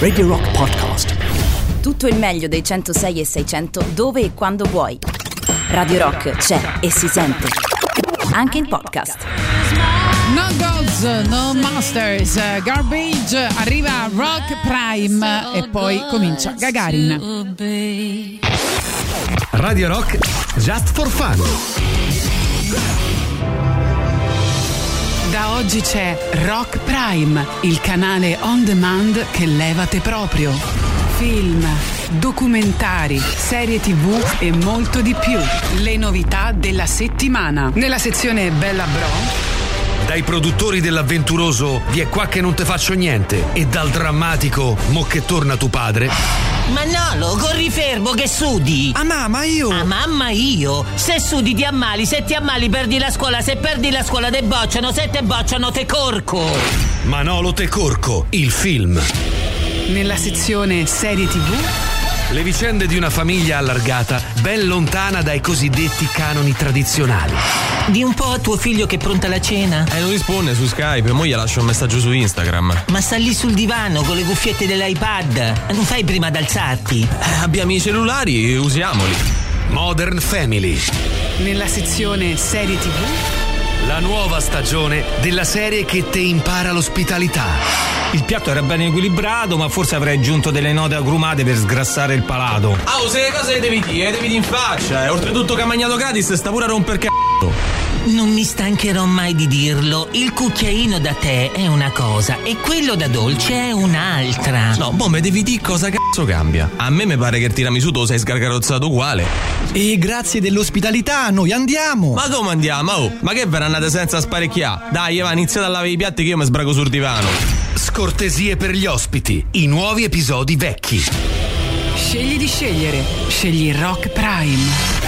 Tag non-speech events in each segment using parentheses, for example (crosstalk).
Radio Rock Podcast. Tutto il meglio dei 106 e 600 dove e quando vuoi. Radio Rock c'è e si sente. Anche in podcast. No Gods, No Masters, Garbage, arriva Rock Prime e poi comincia Gagarin. Radio Rock Just for Fun. Da oggi c'è Rock Prime, il canale on demand che levate proprio. Film, documentari, serie tv e molto di più. Le novità della settimana. Nella sezione Bella Bro. Dai produttori dell'avventuroso Vi è qua che non te faccio niente e dal drammatico Mo che torna tuo padre. Manolo, corri fermo che sudi! Ah mamma io! Ah mamma io! Se sudi ti ammali, se ti ammali perdi la scuola, se perdi la scuola te bocciano, se te bocciano te corco! Manolo te corco, il film. Nella sezione serie tv. Le vicende di una famiglia allargata ben lontana dai cosiddetti canoni tradizionali. Di un po' a tuo figlio che è pronta la cena? Eh, non risponde su Skype, mo gli lascio un messaggio su Instagram. Ma sta lì sul divano con le cuffiette dell'iPad. Non fai prima ad alzarti. Eh, abbiamo i cellulari, usiamoli. Modern Family. Nella sezione serie tv. La nuova stagione della serie che te impara l'ospitalità. Il piatto era ben equilibrato, ma forse avrei aggiunto delle note agrumate per sgrassare il palato. Ah, oh, se le cose le devi dire, le devi dire in faccia. E oltretutto che ha mangiato gratis sta pure a romper c***o. Non mi stancherò mai di dirlo. Il cucchiaino da tè è una cosa e quello da dolce è un'altra. No, boh, me devi dire cosa cazzo cambia. A me mi pare che il tiramisù lo sei sgargarozzato uguale. E grazie dell'ospitalità, noi andiamo! Ma come andiamo? Oh, ma che verranno senza sparecchiare? Dai, Eva, iniziate a lavare i piatti che io mi sbrago sul divano. Scortesie per gli ospiti, i nuovi episodi vecchi. Scegli di scegliere. Scegli Rock Prime.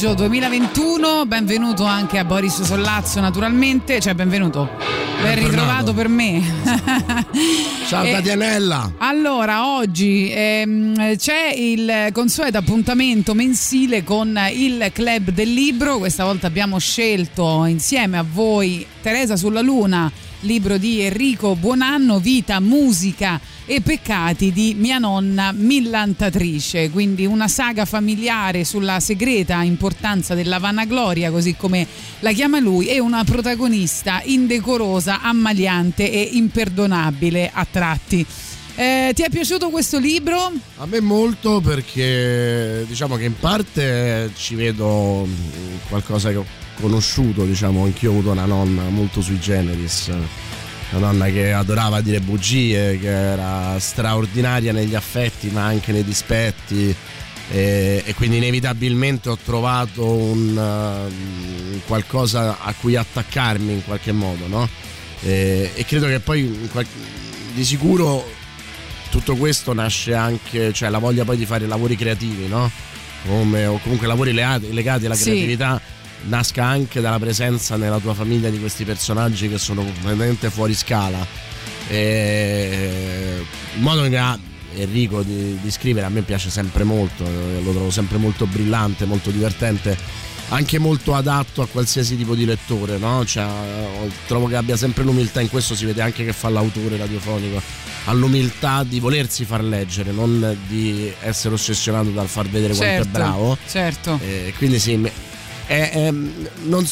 Maggio 2021. Benvenuto anche a Boris Sollazzo, naturalmente. Cioè, benvenuto. Ben ritrovato per me. (laughs) Ciao (laughs) Eh, Tatianella. Allora, oggi ehm, c'è il consueto appuntamento mensile con il Club del Libro. Questa volta abbiamo scelto insieme a voi Teresa sulla Luna, libro di Enrico Buonanno, Vita, musica e peccati di mia nonna millantatrice, quindi una saga familiare sulla segreta importanza della vanagloria, così come la chiama lui, e una protagonista indecorosa, ammaliante e imperdonabile a tratti. Eh, ti è piaciuto questo libro? A me molto perché diciamo che in parte ci vedo mh, qualcosa che ho conosciuto, diciamo, anch'io ho avuto una nonna molto sui generis. Una nonna che adorava dire bugie, che era straordinaria negli affetti ma anche nei dispetti e, e quindi inevitabilmente ho trovato un, uh, qualcosa a cui attaccarmi in qualche modo, no? E, e credo che poi in qual- di sicuro tutto questo nasce anche, cioè la voglia poi di fare lavori creativi, no? Come, o comunque lavori legati, alla Sì. Nasca anche dalla presenza nella tua famiglia di questi personaggi che sono completamente fuori scala. E il modo che ha Enrico di, di scrivere a me piace sempre molto, eh, lo trovo sempre molto brillante, molto divertente, anche molto adatto a qualsiasi tipo di lettore, no? Cioè, eh, trovo che abbia sempre l'umiltà, in questo si vede anche che fa l'autore radiofonico, ha l'umiltà di volersi far leggere, non di essere ossessionato dal far vedere quanto certo, è bravo. certo. Eh, quindi sì, è- è- non,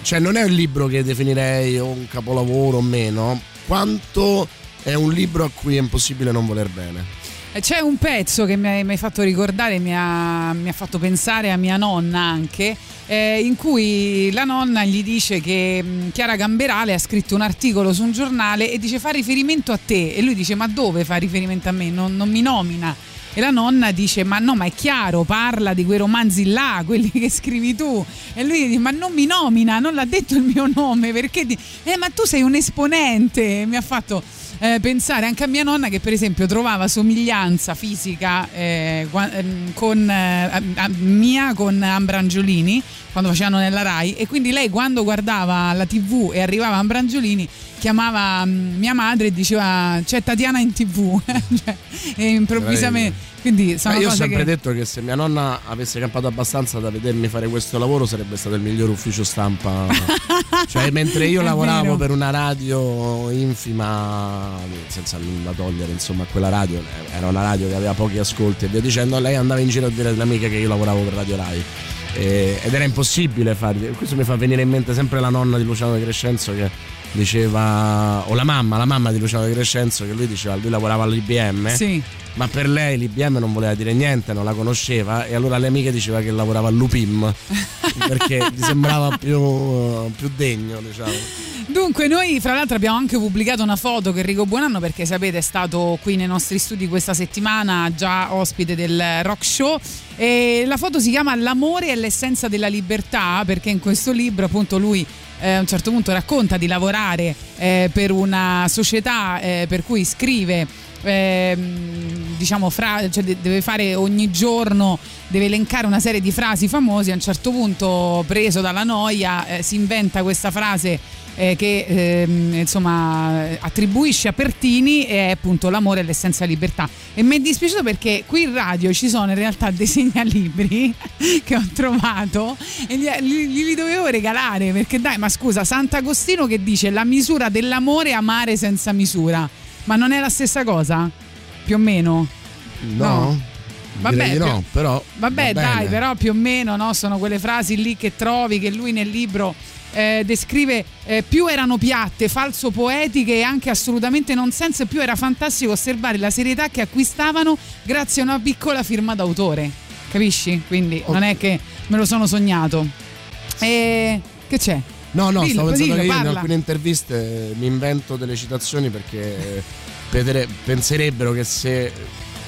cioè non è un libro che definirei un capolavoro o meno, quanto è un libro a cui è impossibile non voler bene. Eh, C'è un pezzo che mi hai, fatto ricordare, mi ha, mi ha fatto pensare a mia nonna anche, eh, in cui la nonna gli dice che mh, Chiara Gamberale ha scritto un articolo su un giornale e dice fa riferimento a te e lui dice ma dove fa riferimento a me? Non, non mi nomina. E la nonna dice: Ma no, ma è chiaro, parla di quei romanzi là, quelli che scrivi tu. E lui dice: Ma non mi nomina, non l'ha detto il mio nome, perché Eh, ma tu sei un esponente. Mi ha fatto eh, pensare anche a mia nonna che, per esempio, trovava somiglianza fisica eh, ehm, con eh, mia con Ambrangiolini quando facevano nella Rai. E quindi lei, quando guardava la TV e arrivava Ambrangiolini, chiamava mm, mia madre e diceva: C'è Tatiana in TV. (laughs) Cioè, e improvvisamente. Quindi sono io ho sempre che... detto che se mia nonna avesse campato abbastanza da vedermi fare questo lavoro sarebbe stato il miglior ufficio stampa. (laughs) cioè, mentre io lavoravo vero. per una radio infima, senza nulla togliere, insomma, quella radio, eh, era una radio che aveva pochi ascolti e via dicendo, lei andava in giro a dire alle amiche che io lavoravo per Radio Rai. Ed era impossibile farli. Questo mi fa venire in mente sempre la nonna di Luciano De Crescenzo che diceva, o la mamma, la mamma di Luciano De Crescenzo che lui diceva, lui lavorava all'IBM Sì. Ma per lei l'IBM non voleva dire niente, non la conosceva e allora le amiche diceva che lavorava all'UPIM (laughs) perché gli sembrava più, più degno, diciamo. Dunque, noi fra l'altro abbiamo anche pubblicato una foto che Enrico Buonanno, perché sapete, è stato qui nei nostri studi questa settimana, già ospite del rock show. E la foto si chiama L'amore e l'essenza della libertà, perché in questo libro, appunto, lui. eh, a un certo punto racconta di lavorare eh, per una società eh, per cui scrive ehm, diciamo fra, cioè de- deve fare ogni giorno deve elencare una serie di frasi famose a un certo punto preso dalla noia eh, si inventa questa frase eh, che ehm, insomma attribuisce a Pertini e è appunto l'amore e l'essenza libertà. E mi è dispiaciuto perché qui in radio ci sono in realtà dei segnalibri (laughs) che ho trovato e li, li- li dovevo regalare perché dai ma scusa Sant'Agostino che dice la misura dell'amore è amare senza misura ma non è la stessa cosa? più o meno? No? No. Vabbè, no, più- però. Vabbè, va dai, però più o meno no, sono quelle frasi lì che trovi che lui nel libro eh, descrive eh, più erano piatte, falso poetiche e anche assolutamente non senso, più era fantastico osservare la serietà che acquistavano grazie a una piccola firma d'autore. Capisci? Quindi non è che me lo sono sognato. E che c'è? No, no, Dillo, stavo pensando dillo, che io in parla. alcune interviste mi invento delle citazioni perché penserebbero che se,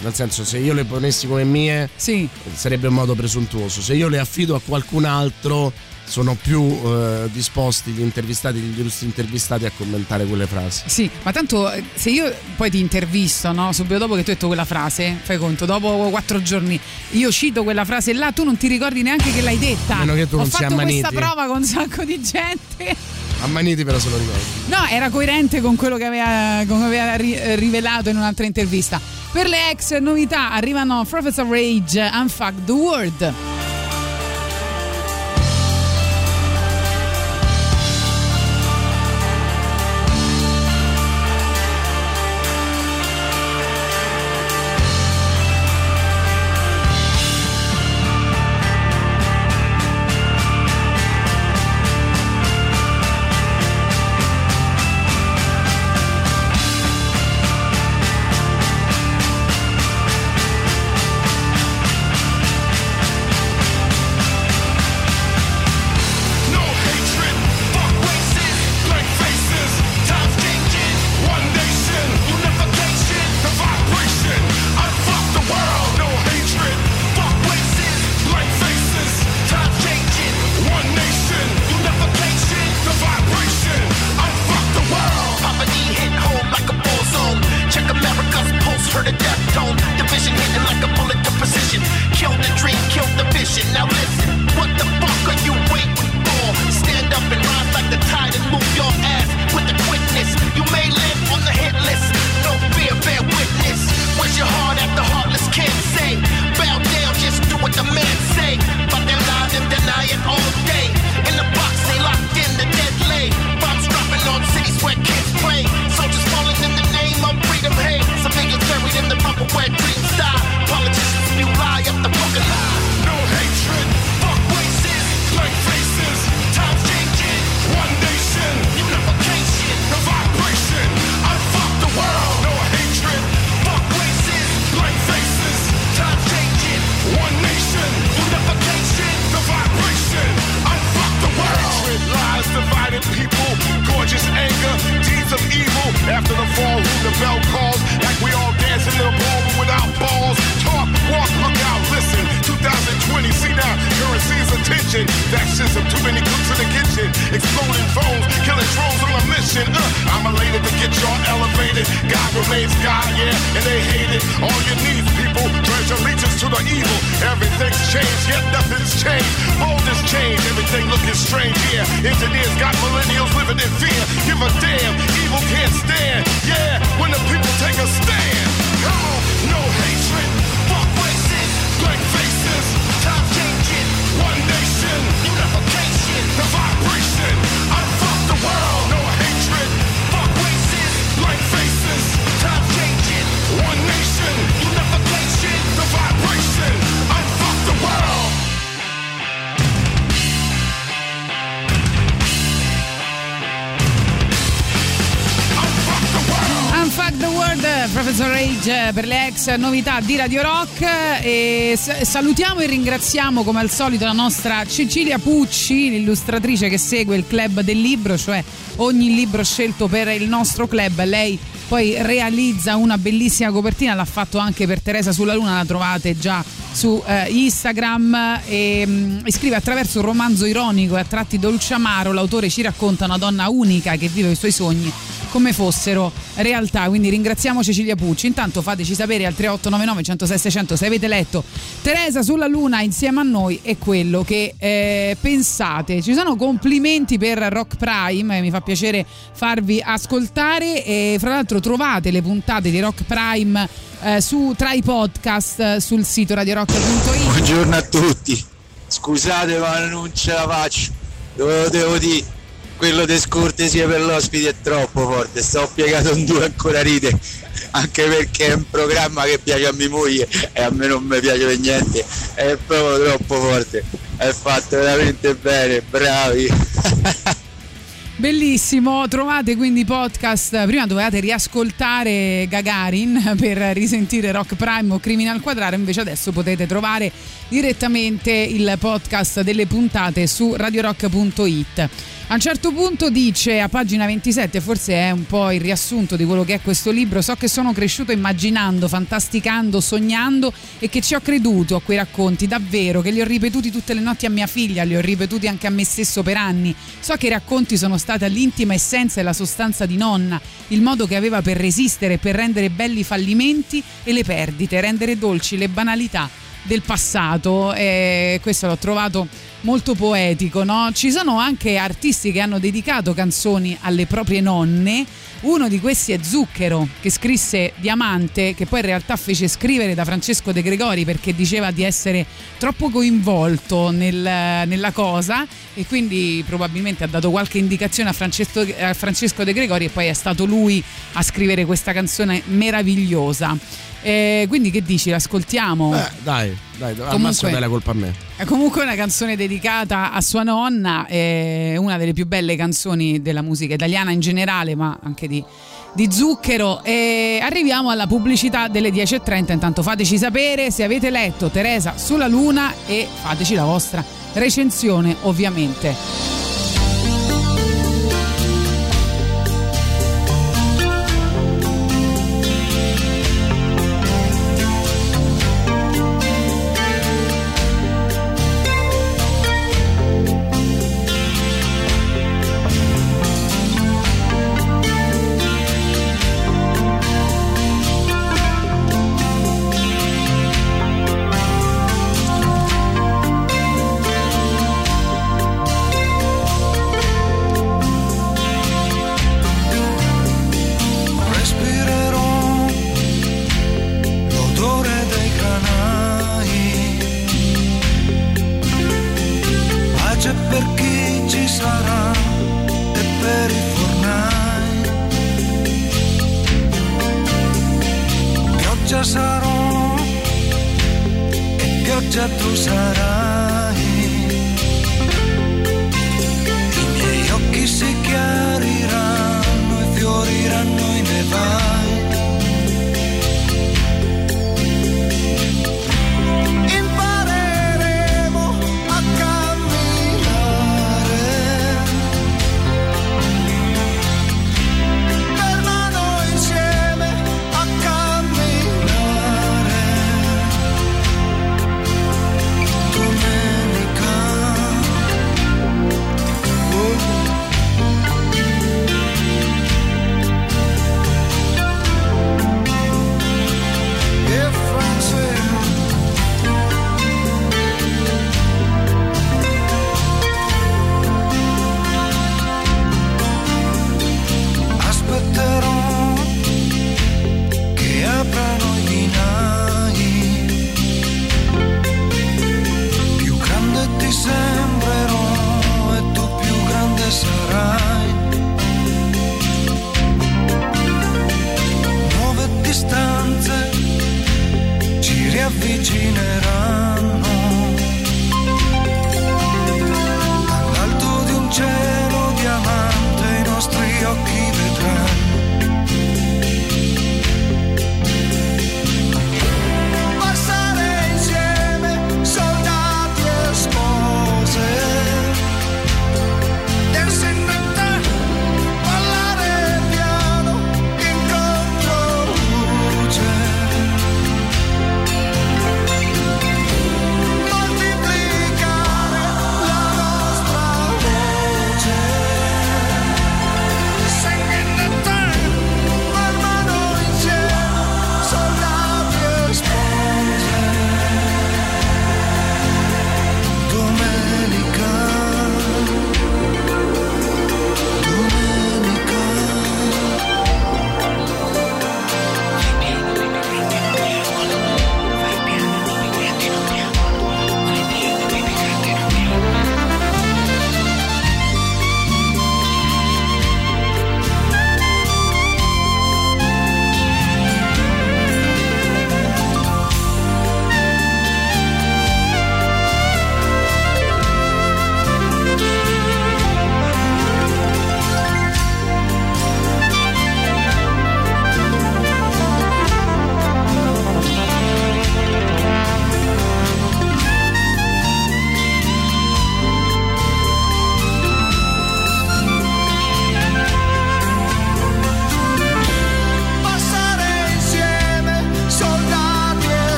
nel senso, se io le ponessi come mie Sì. sarebbe un modo presuntuoso. Se io le affido a qualcun altro sono più eh, disposti gli intervistati, gli illustri intervistati a commentare quelle frasi. Sì, ma tanto eh, se io poi ti intervisto, no? subito dopo che tu hai detto quella frase, fai conto, dopo quattro giorni io cito quella frase là, tu non ti ricordi neanche che l'hai detta. A meno che tu Ho non sia fatto ammaniti. questa prova con un sacco di gente. Ammaniti però se lo ricordo. No, era coerente con quello che aveva, con aveva ri- rivelato in un'altra intervista. Per le ex novità arrivano Professor Rage, Unfuck the World. Novità di Radio Rock. E salutiamo e ringraziamo come al solito la nostra Cecilia Pucci, l'illustratrice che segue il club del libro, cioè ogni libro scelto per il nostro club, lei poi realizza una bellissima copertina, l'ha fatto anche per Teresa sulla Luna, la trovate già su eh, Instagram e mm, scrive attraverso un romanzo ironico e a tratti dolciamaro l'autore ci racconta una donna unica che vive i suoi sogni come fossero realtà. Quindi ringraziamo Cecilia Pucci. Intanto fateci sapere al 3899 106 600 se avete letto Teresa sulla Luna insieme a noi e quello che eh, pensate. Ci sono complimenti per Rock Prime, mi fa piacere farvi ascoltare e fra l'altro trovate le puntate di Rock Prime eh, su, tra i podcast eh, sul sito radiorock.it. Buongiorno a tutti. Scusate ma non ce la faccio. Lo devo dire. Quello di scortesia per l'ospite è troppo forte. Sto piegato in due ancora ride. Anche perché è un programma che piace a mia moglie e a me non mi piace per niente. È proprio troppo forte. È fatto veramente bene, bravi. (laughs) Bellissimo, trovate quindi i podcast. Prima dovevate riascoltare Gagarin (laughs) per risentire Rock Prime o Criminal Quadraro, invece adesso potete trovare direttamente il podcast delle puntate su radiorock.it. A un certo punto dice a pagina 27, forse è un po' il riassunto di quello che è questo libro, so che sono cresciuto immaginando, fantasticando, sognando e che ci ho creduto a quei racconti, davvero, che li ho ripetuti tutte le notti a mia figlia, li ho ripetuti anche a me stesso per anni. So che i racconti sono stati l'intima essenza e la sostanza di nonna, il modo che aveva per resistere, per rendere belli i fallimenti e le perdite, rendere dolci le banalità del passato e questo l'ho trovato molto poetico, no? Ci sono anche artisti che hanno dedicato canzoni alle proprie nonne. Uno di questi è Zucchero, che scrisse Diamante, che poi in realtà fece scrivere da Francesco De Gregori perché diceva di essere troppo coinvolto nel- nella cosa e quindi probabilmente ha dato qualche indicazione a Francesco, a Francesco De Gregori e poi è stato lui a scrivere questa canzone meravigliosa. Eh, quindi che dici? L'ascoltiamo? Beh, dai, dai, al Comunque- massimo dai la colpa a me. È comunque una canzone dedicata a sua nonna, è una delle più belle canzoni della musica italiana in generale, ma anche di, di Zucchero. E arriviamo alla pubblicità delle 10.30. Intanto fateci sapere se avete letto Teresa sulla Luna e fateci la vostra recensione, ovviamente.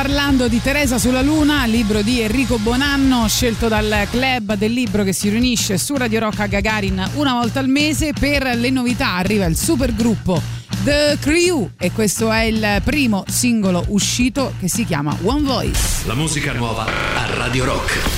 Parlando di Teresa sulla Luna, libro di Enrico Bonanno, scelto dal club del libro che si riunisce su Radio Rock a Gagarin una volta al mese. Per le novità arriva il supergruppo The Crew e questo è il primo singolo uscito che si chiama One Voice. La musica nuova a Radio Rock.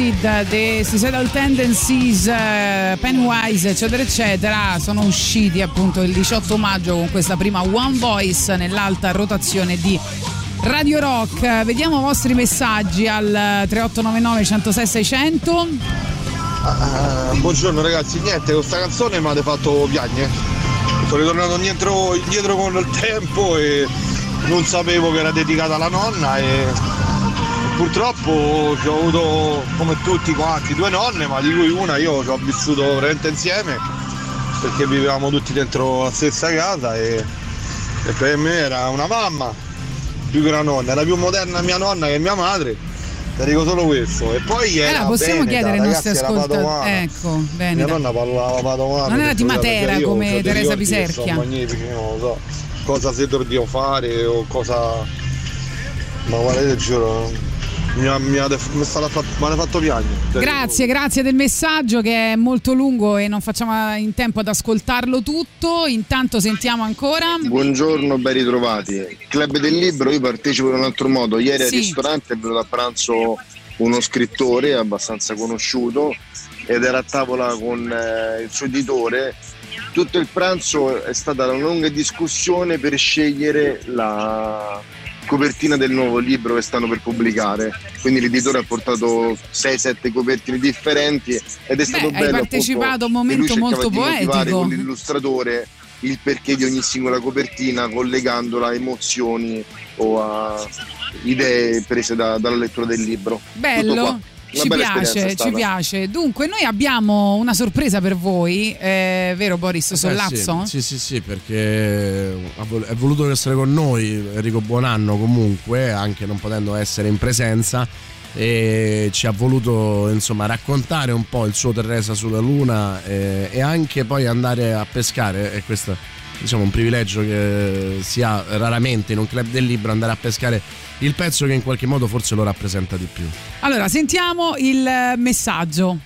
Rancid, dei Suicidal Tendencies, eh, Pennywise, eccetera, eccetera. Sono usciti appunto il 18 maggio con questa prima One Voice nell'alta rotazione di Radio Rock. Vediamo i vostri messaggi al 3899 106 600. Ah, buongiorno ragazzi, niente, questa canzone mi avete fatto piangere. Sono ritornato indietro, indietro con il tempo e non sapevo che era dedicata alla nonna e purtroppo ci ho avuto come tutti quanti due nonne, ma di cui una io ci ho vissuto veramente insieme perché vivevamo tutti dentro la stessa casa e, e per me era una mamma più che una nonna, era più moderna mia nonna che mia madre. Ti dico solo questo. E poi era Allora, possiamo veneta, chiedere ai nostri ascoltatori. Ecco, Mia bene. nonna parlava padovano. Non era di Matera io come dei Teresa. Sono magnifici, non lo so cosa si dobbiamo fare o cosa. Ma guardate, giuro, mi ha, mi ha, mi stava fatto, mi ha fatto piangere. Grazie, grazie del messaggio che è molto lungo e non facciamo in tempo ad ascoltarlo tutto. Intanto sentiamo ancora. Buongiorno, ben ritrovati. Club del libro, io partecipo in un altro modo. Ieri Sì. al ristorante è venuto a pranzo uno scrittore abbastanza conosciuto ed era a tavola con eh, il suo editore. Tutto il pranzo è stata una lunga discussione per scegliere la copertina del nuovo libro che stanno per pubblicare. Quindi l'editore ha portato 6-7 copertine differenti ed è stato hai bello. partecipato a un momento molto di motivare poetico. con l'illustratore il perché di ogni singola copertina collegandola a emozioni o a idee prese da- dalla lettura del libro. Tutto qua. Bello. Ci è piace, ci piace. Dunque, noi abbiamo una sorpresa per voi, eh, vero Boris Eh, Sollazzo? sì, sì, sì, sì, perché è voluto essere con noi Enrico Buonanno comunque, anche non potendo essere in presenza. e ci ha voluto insomma raccontare un po' il suo Teresa sulla Luna eh, e anche poi andare a pescare e questo diciamo un privilegio che si ha raramente in un club del libro andare a pescare il pezzo che in qualche modo forse lo rappresenta di più. Allora, sentiamo il eh, messaggio.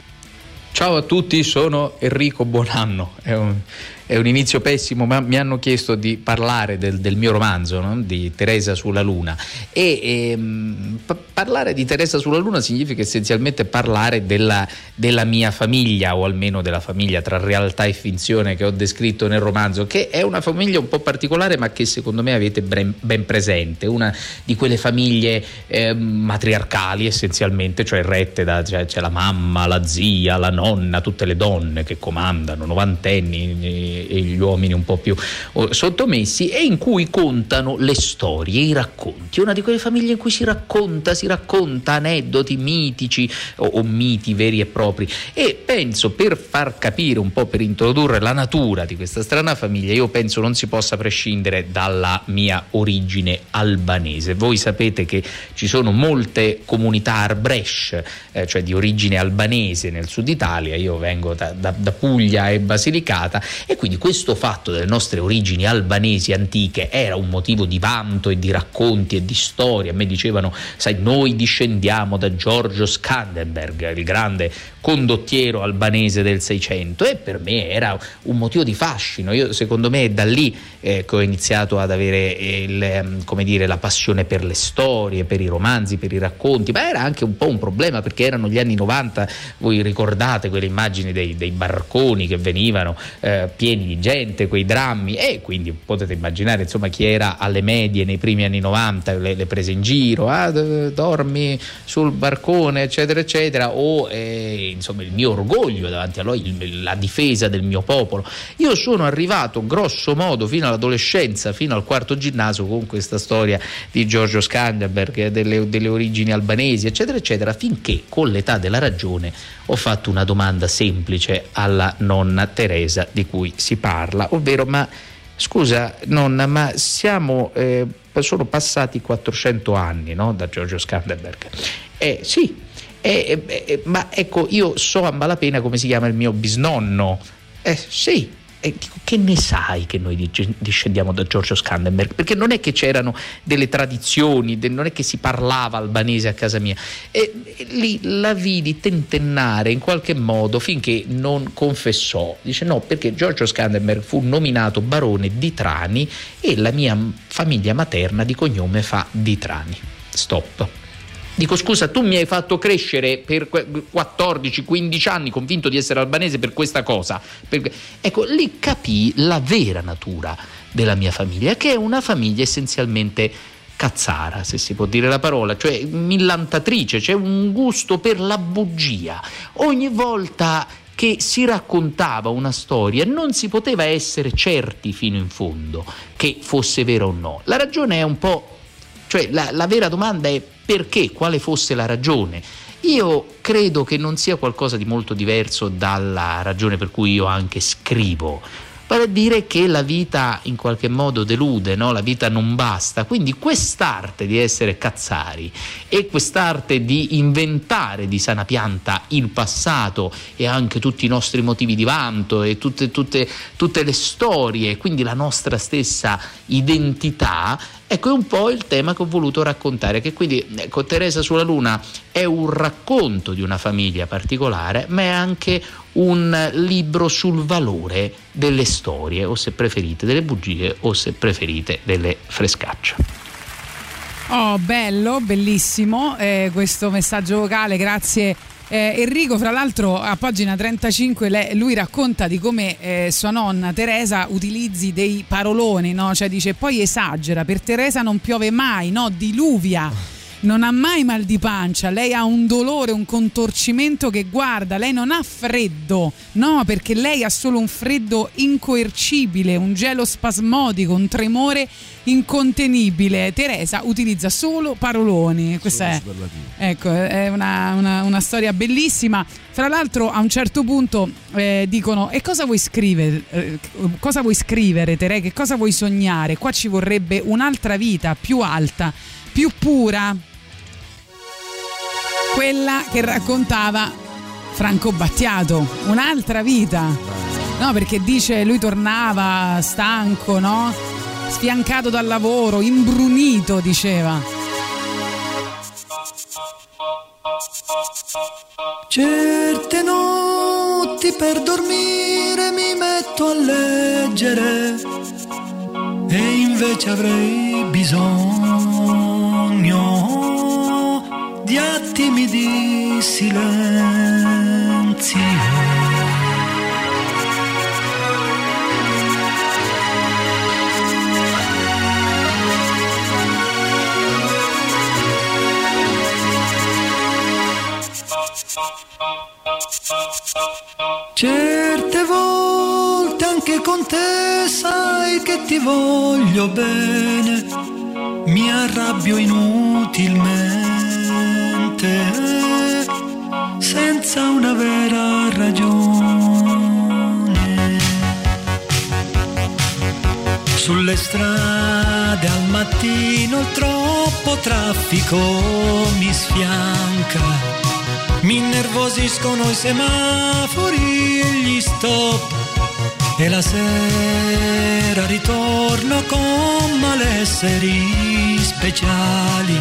Ciao a tutti, sono Enrico Buonanno. È un, è un inizio pessimo, ma mi hanno chiesto di parlare del, del mio romanzo, no? di Teresa sulla Luna. E ehm, pa- parlare di Teresa sulla Luna significa essenzialmente parlare della, della mia famiglia, o almeno della famiglia tra realtà e finzione che ho descritto nel romanzo, che è una famiglia un po' particolare, ma che secondo me avete ben, ben presente. Una di quelle famiglie eh, matriarcali essenzialmente, cioè rette da cioè, c'è la mamma, la zia, la nonna, tutte le donne che comandano, novantenni e gli uomini un po' più sottomessi, e in cui contano le storie, i racconti. Una di quelle famiglie in cui si racconta, si racconta aneddoti mitici o, o miti veri e propri. E penso per far capire un po', per introdurre la natura di questa strana famiglia, io penso non si possa prescindere dalla mia origine albanese. Voi sapete che ci sono molte comunità arbresh, eh, cioè di origine albanese nel sud Italia, io vengo da, da- da Puglia e Basilicata e quindi questo fatto delle nostre origini albanesi antiche era un motivo di vanto e di racconti e di storie. A me dicevano, sai, noi discendiamo da Giorgio Skandenberg, il grande condottiero albanese del Seicento e per me era un motivo di fascino. Io, secondo me è da lì eh, che ho iniziato ad avere eh, il, ehm, dire, la passione per le storie, per i romanzi, per i racconti, ma era anche un po' un problema perché erano gli anni 90, voi ricordate quelle immagini dei, dei barconi che venivano eh, pieni di gente, quei drammi e quindi potete immaginare insomma chi era alle medie nei primi anni 90, le, le prese in giro, ah, dormi sul barcone eccetera eccetera o eh, insomma il mio orgoglio davanti a lui, la difesa del mio popolo. Io sono arrivato grosso modo fino all'adolescenza, fino al quarto ginnasio con questa storia di Giorgio Skanderberg, delle, delle origini albanesi eccetera eccetera, finché con l'età della ragione ho fatto una domanda semplice alla nonna Teresa di cui si parla, ovvero ma scusa nonna, ma siamo, eh, sono passati 400 anni no, da Giorgio Skanderberg? Eh sì, eh, eh, eh, ma ecco io so a malapena come si chiama il mio bisnonno. Eh sì, e dico, che ne sai che noi discendiamo da Giorgio Skandenberg? Perché non è che c'erano delle tradizioni, non è che si parlava albanese a casa mia. E, e lì la vidi tentennare in qualche modo finché non confessò. Dice no, perché Giorgio Skandenberg fu nominato barone di Trani e la mia famiglia materna di cognome fa di Trani. Stop. Dico scusa, tu mi hai fatto crescere per que- 14-15 anni convinto di essere albanese per questa cosa. Per- Ecco, lì capii la vera natura della mia famiglia, che è una famiglia essenzialmente cazzara, se si può dire la parola, cioè millantatrice, c'è un gusto per la bugia. Ogni volta che si raccontava una storia non si poteva essere certi fino in fondo che fosse vera o no. La ragione è un po' Cioè la, la vera domanda è perché, quale fosse la ragione. Io credo che non sia qualcosa di molto diverso dalla ragione per cui io anche scrivo. Vale a dire che la vita in qualche modo delude, no? la vita non basta. Quindi quest'arte di essere cazzari e quest'arte di inventare di sana pianta il passato e anche tutti i nostri motivi di vanto e tutte, tutte, tutte le storie, quindi la nostra stessa identità, ecco è un po' il tema che ho voluto raccontare, che quindi ecco, Teresa sulla Luna è un racconto di una famiglia particolare, ma è anche un libro sul valore delle storie, o se preferite delle bugie, o se preferite delle frescacce. Oh, bello, bellissimo eh, questo messaggio vocale, grazie. eh, Enrico, fra l'altro, a pagina 35 lei- lui racconta di come eh, sua nonna Teresa utilizzi dei paroloni, no? Cioè dice poi esagera, per Teresa non piove mai, no? Diluvia. Non ha mai mal di pancia, lei ha un dolore, un contorcimento che guarda, lei non ha freddo, no, perché lei ha solo un freddo incoercibile, un gelo spasmodico, un tremore incontenibile. Teresa utilizza solo paroloni. Questa è, ecco, è una, una- una storia bellissima. Fra l'altro, a un certo punto eh, dicono: E cosa vuoi scrivere? Eh, cosa vuoi scrivere, Tere? Che cosa vuoi sognare? Qua ci vorrebbe un'altra vita più alta, più pura. Quella che raccontava Franco Battiato, un'altra vita. No, perché dice lui tornava stanco, no? Sfiancato dal lavoro, imbrunito, diceva. Certe notti per dormire mi metto a leggere e invece avrei bisogno di attimi di silenzio. Certe volte anche con te sai che ti voglio bene, mi arrabbio inutilmente, senza una vera ragione. Sulle strade al mattino troppo traffico mi sfianca. Mi innervosiscono i semafori e gli stop e la sera ritorno con malesseri speciali.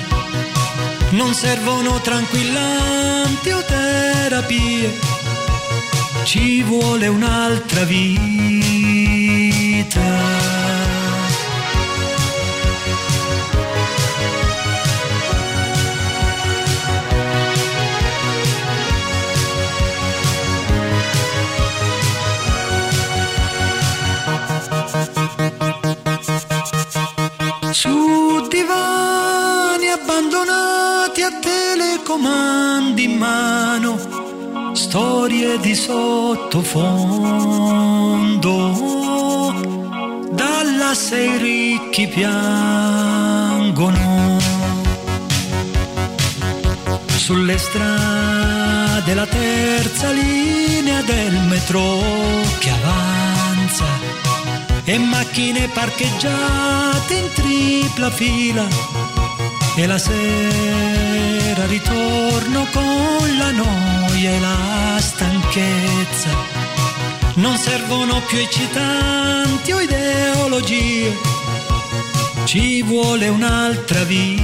Non servono tranquillanti o terapie, ci vuole un'altra vita. Telecomandi in mano, storie di sottofondo, dalla sei ricchi piangono. Sulle strade la terza linea del metro che avanza e macchine parcheggiate in tripla fila e la sera ritorno con la noia e la stanchezza. Non servono più eccitanti o ideologie, ci vuole un'altra vita.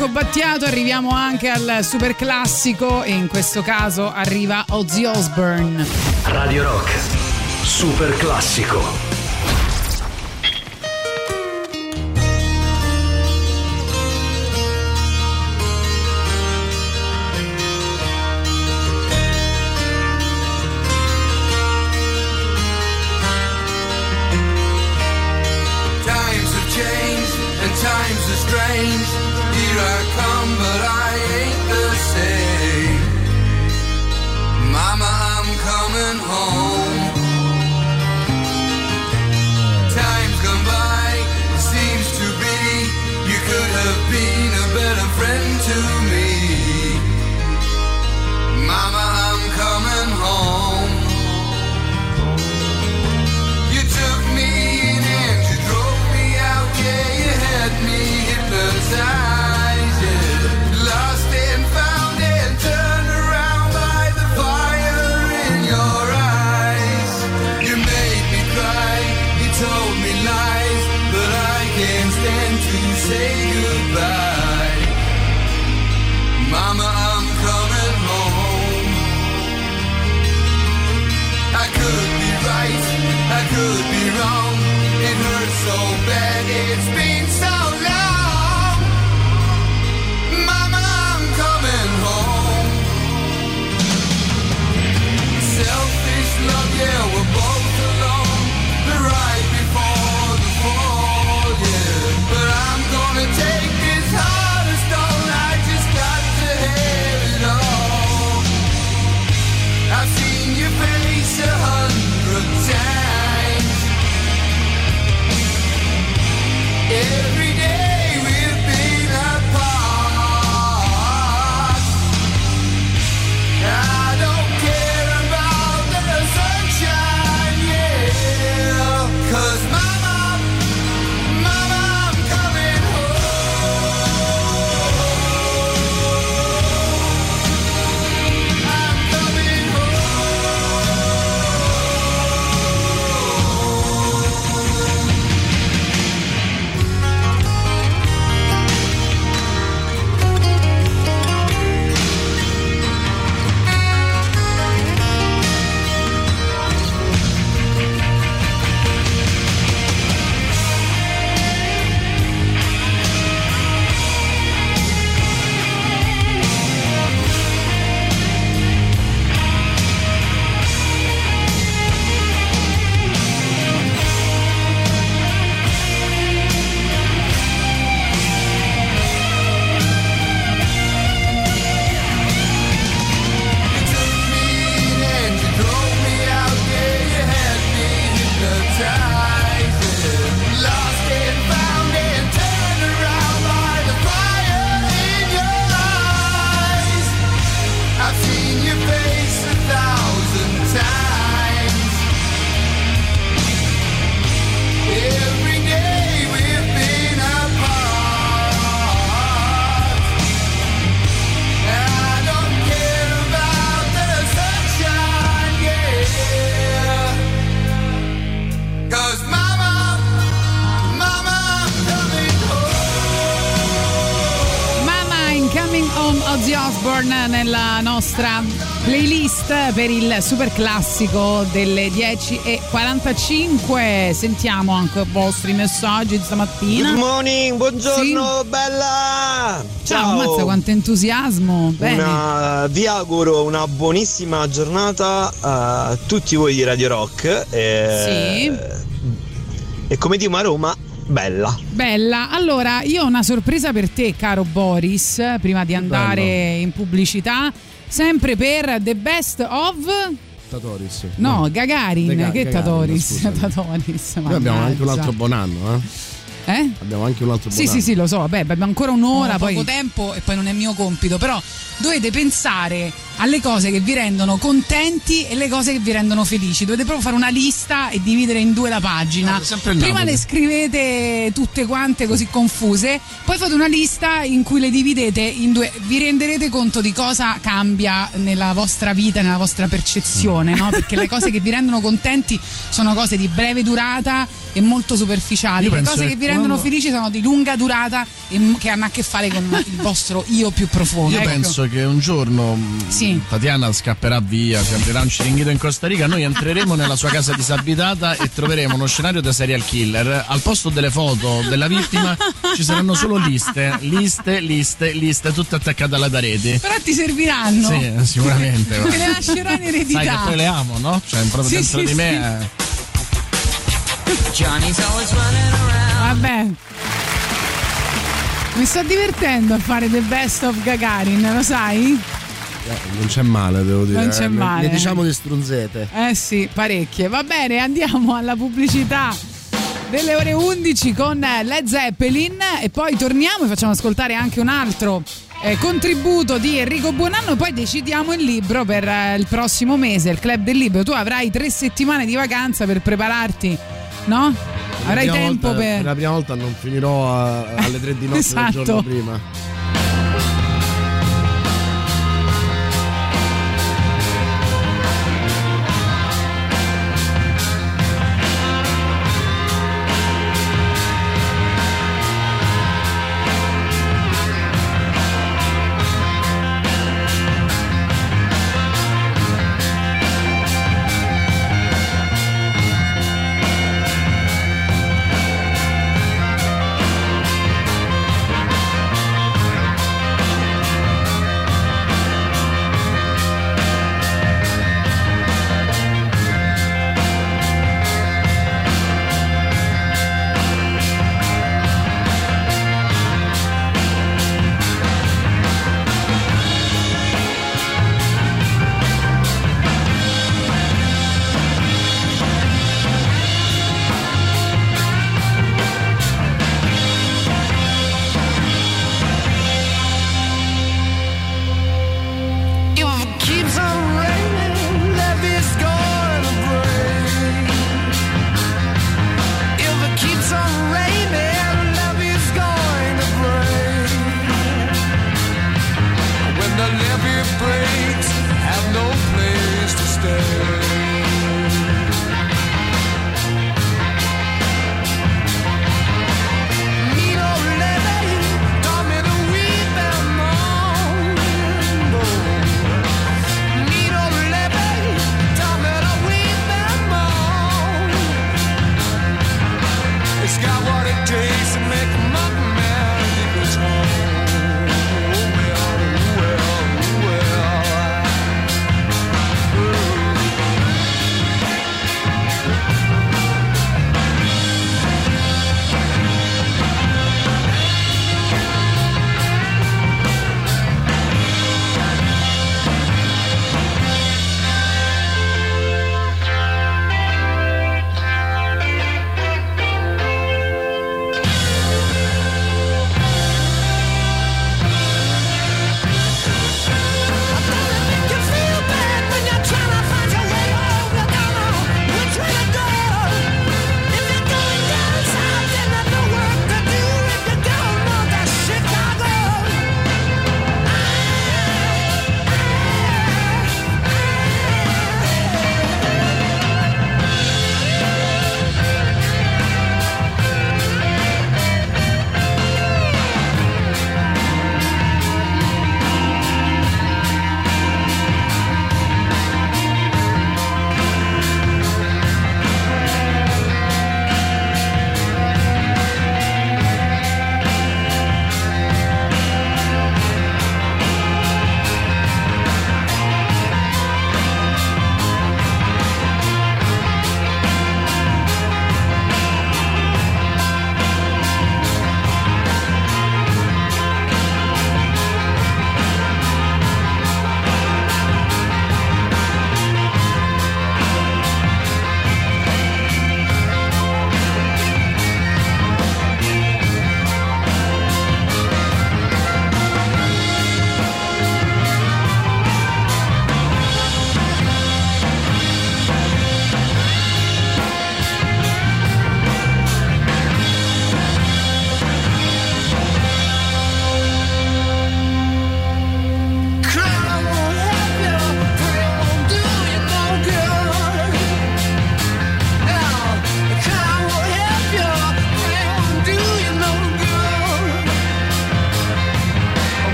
Franco Battiato, arriviamo anche al super classico e in questo caso arriva Ozzy Osbourne. Radio Rock, super classico. Per il super classico delle 10.45. Sentiamo anche i vostri messaggi di stamattina. Good morning, buongiorno, bella! Ciao, ammazza quanto entusiasmo. Bene. Una- vi auguro una buonissima giornata a tutti voi di Radio Rock. E, e come dico a Roma, bella. Bella, allora io ho una sorpresa per te, caro Boris, prima di andare bello. in pubblicità, sempre per The Best of Tatoris. No, Gagarin, Ga- che Gagarin, Tatoris? scusami. (laughs) Tatoris. Noi abbiamo anche un altro buon anno, eh? Eh? Abbiamo anche un altro Sì, buon sì, anno. sì, lo so, vabbè, abbiamo ancora un'ora, Ho poi poco tempo e poi non è mio compito, però dovete pensare alle cose che vi rendono contenti e le cose che vi rendono felici. Dovete proprio fare una lista e dividere in due la pagina. Il Prima le scrivete tutte quante così confuse, poi fate una lista in cui le dividete in due. Vi renderete conto di cosa cambia nella vostra vita, nella vostra percezione, no? Perché le cose che vi rendono contenti sono cose di breve durata e molto superficiali. Io Le cose che vi rendono quando- felici sono di lunga durata e che hanno a che fare con il vostro io più profondo. Io Ecco. penso che un giorno mh, Sì. Tatiana scapperà via, si aprirà un ciringhito in Costa Rica, noi entreremo nella sua casa disabitata e troveremo uno scenario da serial killer. Al posto delle foto della vittima ci saranno solo liste, liste, liste, liste, tutte attaccate alla parete. Però ti serviranno. Sì, sicuramente. Te le lascerò in eredità. Sai che poi le amo, no? Cioè, proprio Sì, dentro sì, di sì. me. eh. Vabbè. Mi sto divertendo a fare The Best of Gagarin, lo sai? Eh, non c'è male, devo dire. Non c'è eh. Male. Ne diciamo di strunzete. Eh sì, parecchie. Va bene, andiamo alla pubblicità delle ore 11 con Led Zeppelin e poi torniamo e facciamo ascoltare anche un altro eh, contributo di Enrico Buonanno e poi decidiamo il libro per eh, il prossimo mese, il Club del Libro. Tu avrai tre settimane di vacanza per prepararti, no? Avrai tempo volta- per... Per la prima volta non finirò a- alle 3 di notte Esatto. del giorno prima.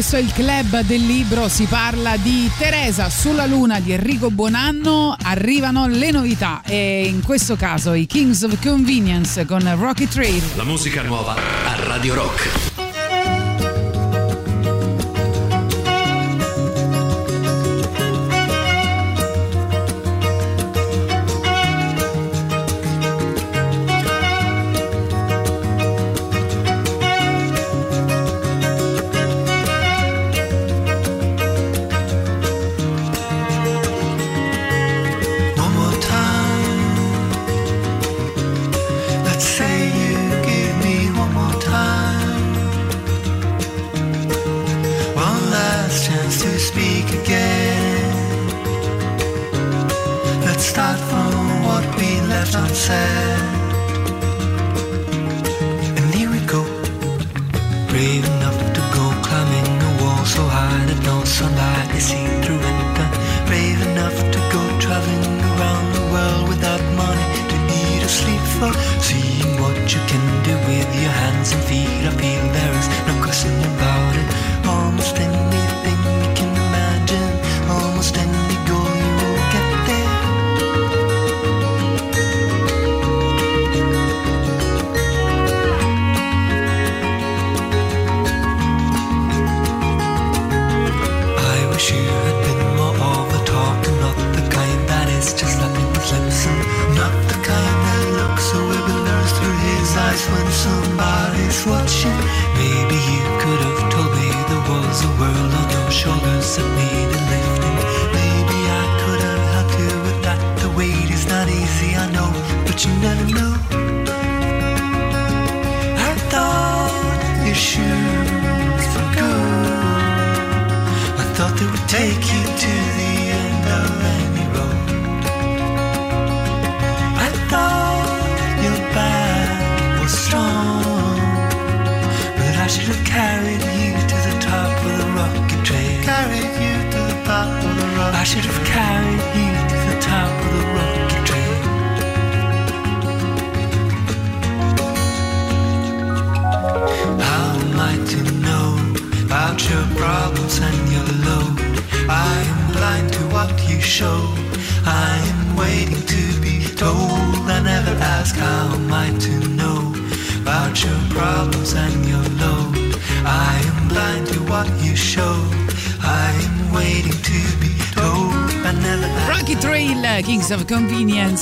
Questo è il club del libro, si parla di Teresa sulla luna di Enrico Buonanno, arrivano le novità e in questo caso i Kings of Convenience con Rocket Trail. La musica nuova a Radio Rock.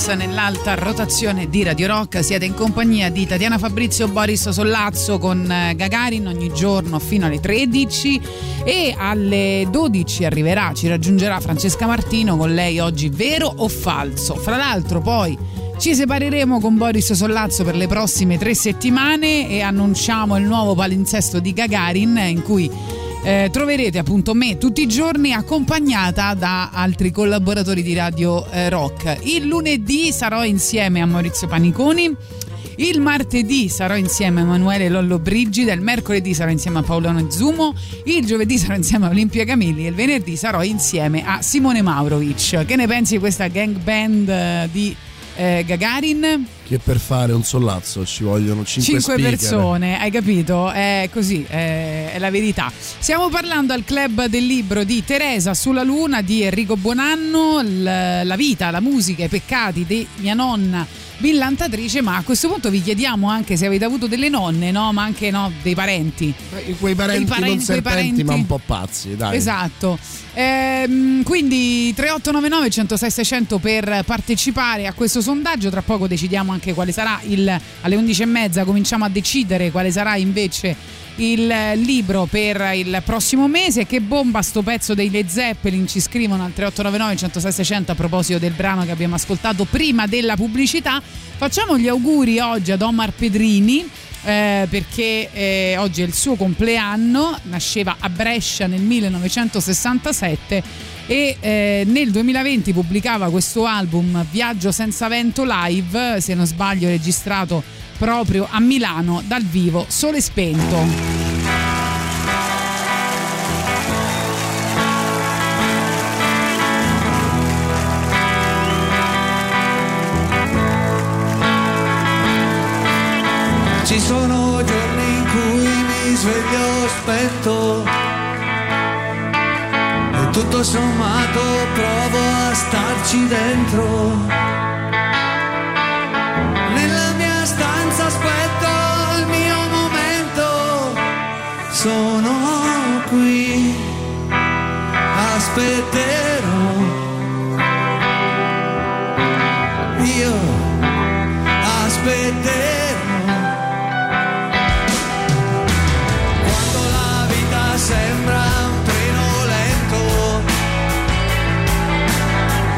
Convenience nell'alta rotazione di Radio Rock. Siete in compagnia di Tatiana Fabrizio Boris Sollazzo con eh, Gagarin ogni giorno fino alle 13 e alle 12 arriverà, ci raggiungerà Francesca Martino con lei oggi vero o falso. Fra l'altro poi ci separeremo con Boris Sollazzo per le prossime tre settimane e annunciamo il nuovo palinsesto di Gagarin in cui eh, troverete appunto me tutti i giorni accompagnata da altri collaboratori di Radio eh, Rock. Il lunedì sarò insieme a Maurizio Paniconi. Il martedì sarò insieme a Emanuele Lollo Brigida, il mercoledì sarò insieme a Paolo Zumo, il giovedì sarò insieme a Olimpia Camilli e il venerdì sarò insieme a Simone Maurovic. Che ne pensi di questa gang band eh, di eh, Gagarin? Che per fare un sollazzo ci vogliono 5 Cinque persone, hai capito? È così, è, è la verità. Stiamo parlando al club del libro di Teresa sulla Luna di Enrico Buonanno, l- la vita, la musica, i peccati di mia nonna villantatrice, ma a questo punto vi chiediamo anche se avete avuto delle nonne, no? Ma anche no, dei parenti. Quei parenti I paren- non serpenti, parenti- ma un po' pazzi, dai. Esatto. Ehm, quindi 3899 106 600 per partecipare a questo sondaggio. Tra poco decidiamo anche quale sarà il alle 11.30 cominciamo a decidere quale sarà invece il libro per il prossimo mese. Che bomba sto pezzo dei Led Zeppelin ci scrivono al 3899 106 600 a proposito del brano che abbiamo ascoltato prima della pubblicità. Facciamo gli auguri oggi ad Omar Pedrini. eh, perché eh, oggi è il suo compleanno, nasceva a Brescia nel 1967 e eh, nel 2020 pubblicava questo album Viaggio senza vento live, se non sbaglio registrato proprio a Milano dal vivo Sole Spento. Ci sono giorni in cui mi sveglio spento e tutto sommato provo a starci dentro sono qui, aspetterò. Io aspetterò. Quando la vita sembra un treno lento,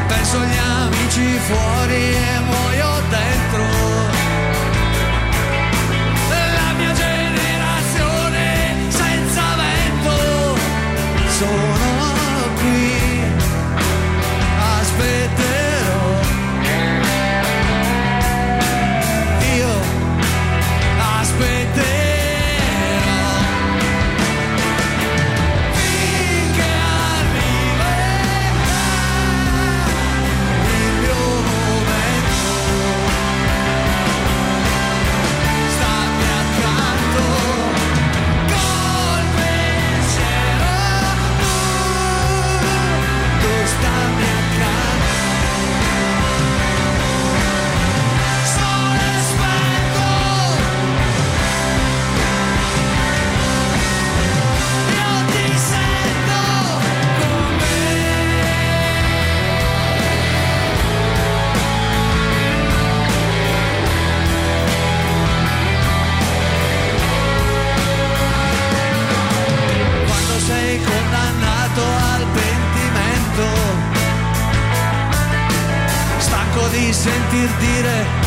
penso agli amici fuori. di sentir dire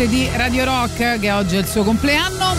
parte di Radio Rock che oggi è il suo compleanno.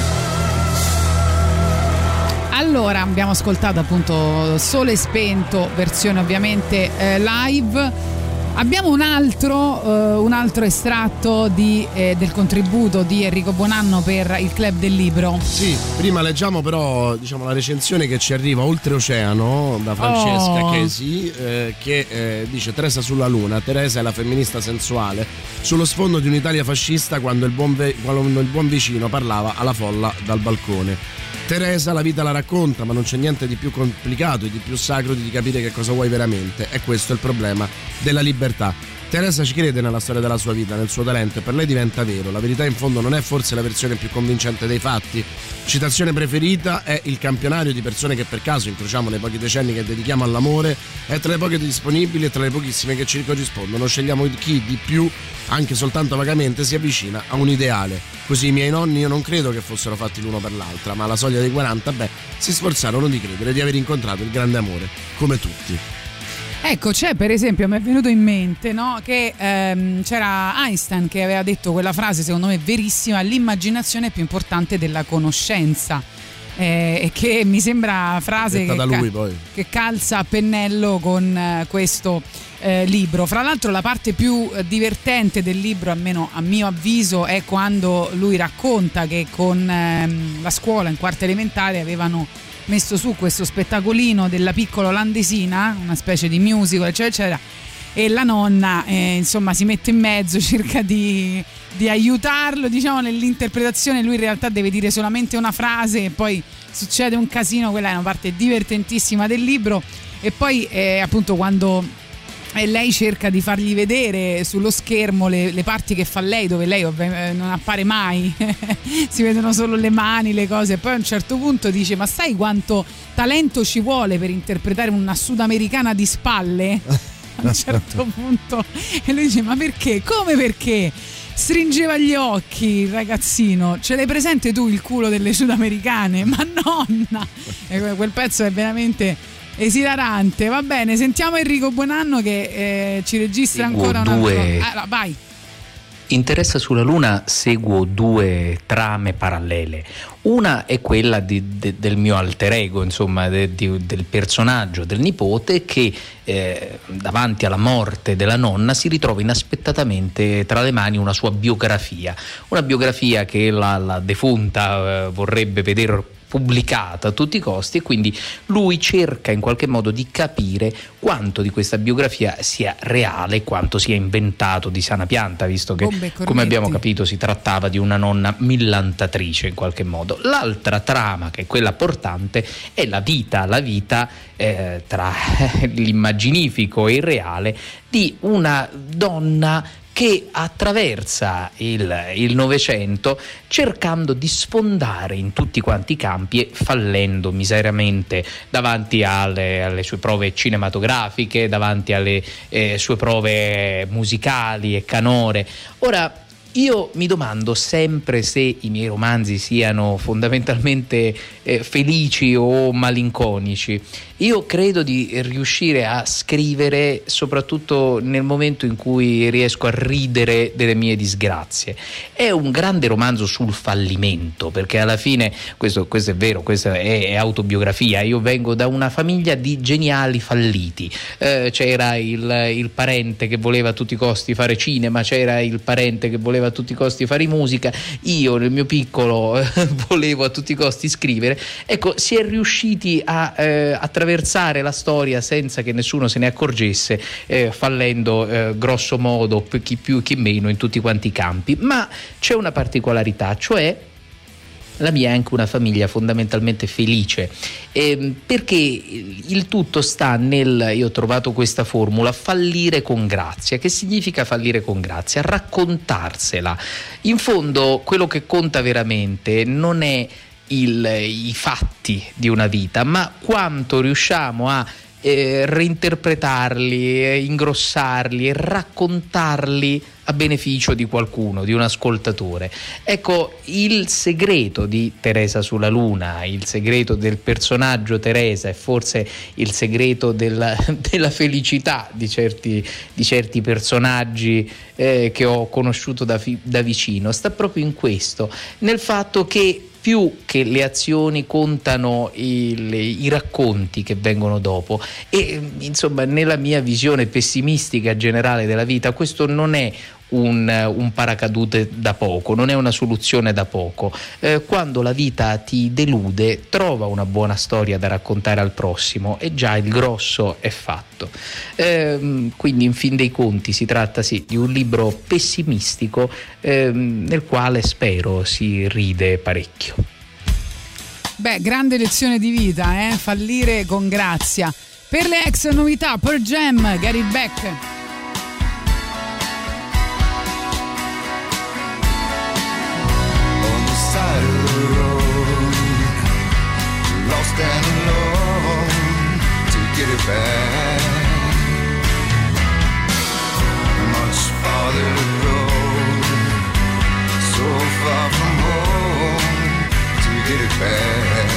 Allora, abbiamo ascoltato appunto Sole Spento, versione ovviamente eh, live. Abbiamo un altro, eh, un altro estratto di, eh, del contributo di Enrico Buonanno per il Club del Libro. Sì, prima leggiamo però diciamo, la recensione che ci arriva oltreoceano da Francesca Oh. Chesi eh, che eh, dice Teresa sulla luna, Teresa è la femminista sensuale sullo sfondo di un'Italia fascista quando il buon, ve- quando il buon vicino parlava alla folla dal balcone. Teresa la vita la racconta, ma non c'è niente di più complicato e di più sacro di capire che cosa vuoi veramente. E questo è il problema della libertà. Teresa ci crede nella storia della sua vita, nel suo talento e per lei diventa vero. La verità in fondo non è forse la versione più convincente dei fatti. Citazione preferita è il campionario di persone che per caso incrociamo nei pochi decenni che dedichiamo all'amore, è tra le poche disponibili e tra le pochissime che ci corrispondono. Scegliamo chi di più, anche soltanto vagamente, si avvicina a un ideale. Così i miei nonni io non credo che fossero fatti l'uno per l'altra, ma alla soglia dei 40, beh, si sforzarono di credere di aver incontrato il grande amore, come tutti. Ecco, c'è per esempio, mi è venuto in mente no, che ehm, c'era Einstein che aveva detto quella frase, secondo me verissima, l'immaginazione è più importante della conoscenza. Eh, che mi sembra frase che, ca- lui, poi. che calza a pennello con eh, questo eh, libro. Fra l'altro la parte più eh, divertente del libro, almeno a mio avviso, è quando lui racconta che con ehm, la scuola in quarta elementare avevano messo su questo spettacolino della piccola olandesina, una specie di musical, eccetera, eccetera. E la nonna, eh, insomma, si mette in mezzo, (laughs) cerca di, di aiutarlo, diciamo, nell'interpretazione. Lui in realtà deve dire solamente una frase e poi succede un casino. Quella è una parte divertentissima del libro. E poi, eh, appunto, quando e lei cerca di fargli vedere sullo schermo le, le parti che fa lei, dove lei ovvi- eh, non appare mai, (laughs) si vedono solo le mani, le cose. E poi a un certo punto dice: Ma sai quanto talento ci vuole per interpretare una sudamericana di spalle? (laughs) A un certo (laughs) punto, e lui dice: Ma perché? Come perché? Stringeva gli occhi il ragazzino. Ce l'hai presente tu il culo delle sudamericane? Ma nonna! E que- quel pezzo è veramente esilarante. Va bene, sentiamo Enrico Buonanno che eh, ci registra Seguo ancora una due- Ah, vai. Interessa sulla Luna seguo due trame parallele. Una è quella di- de- del mio alter ego, insomma, de- di- del personaggio del nipote che eh, davanti alla morte della nonna si ritrova inaspettatamente tra le mani una sua biografia, una biografia che la, la defunta eh, vorrebbe vedere pubblicata a tutti i costi e quindi lui cerca in qualche modo di capire quanto di questa biografia sia reale, quanto sia inventato di sana pianta, visto che come abbiamo capito si trattava di una nonna millantatrice in qualche modo. L'altra trama, che è quella portante, è la vita, la vita eh, tra (laughs) l'immaginifico e il reale di una donna che attraversa il Novecento cercando di sfondare in tutti quanti i campi e fallendo miseriamente davanti alle, alle sue prove cinematografiche, davanti alle eh, sue prove musicali e canore. Ora, io mi domando sempre se i miei romanzi siano fondamentalmente eh, felici o malinconici. Io credo di riuscire a scrivere soprattutto nel momento in cui riesco a ridere delle mie disgrazie. È un grande romanzo sul fallimento, perché alla fine, questo, questo è vero, questa è, è autobiografia, io vengo da una famiglia di geniali falliti. Eh, c'era il, il parente che voleva a tutti i costi fare cinema, c'era il parente che voleva a tutti i costi fare musica, io nel mio piccolo (laughs) volevo a tutti i costi scrivere. Ecco, si è riusciti a eh, attraversare la storia senza che nessuno se ne accorgesse, eh, fallendo eh, grosso modo chi più chi meno in tutti quanti i campi. Ma c'è una particolarità, cioè la mia è anche una famiglia fondamentalmente felice ehm, perché il tutto sta nel, io ho trovato questa formula, fallire con grazia. Che significa fallire con grazia? Raccontarsela. In fondo quello che conta veramente non è il- i fatti di una vita, ma quanto riusciamo a eh, reinterpretarli, eh, ingrossarli e raccontarli a beneficio di qualcuno, di un ascoltatore. Ecco, il segreto di Teresa sulla Luna, il segreto del personaggio Teresa e forse il segreto della, (laughs) della felicità di certi, di certi personaggi eh, che ho conosciuto da, da vicino, sta proprio in questo, nel fatto che più che le azioni contano il- i racconti che vengono dopo. E insomma nella mia visione pessimistica generale della vita questo non è un, un paracadute da poco, non è una soluzione da poco. Eh, quando la vita ti delude, trova una buona storia da raccontare al prossimo e già il grosso è fatto. Ehm, quindi, in fin dei conti, si tratta sì di un libro pessimistico ehm, nel quale spero si ride parecchio. Beh, grande lezione di vita, eh? fallire con grazia. Per le ex novità, per Jam, Get It so far from home to get it back.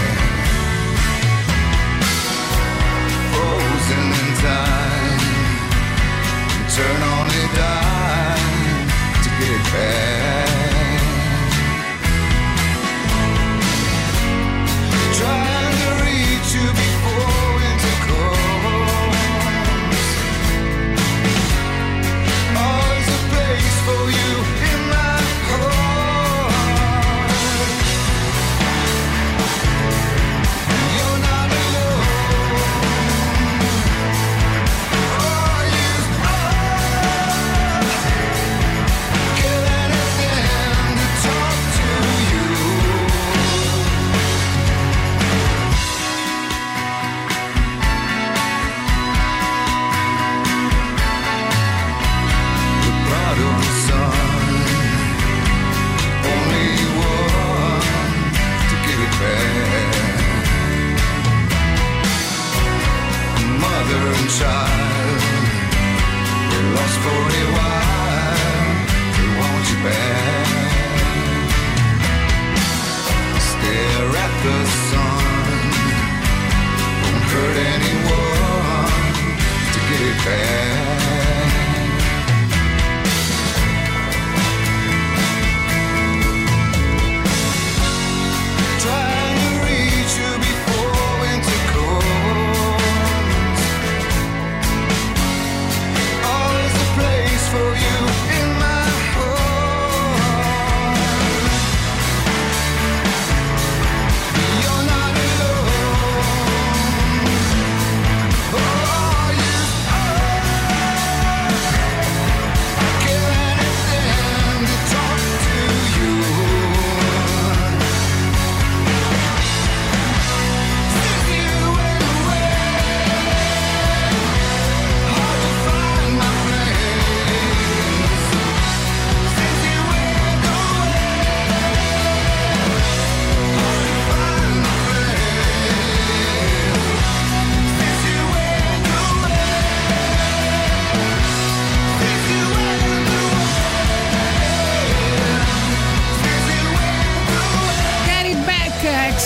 Frozen in time, turn on a dime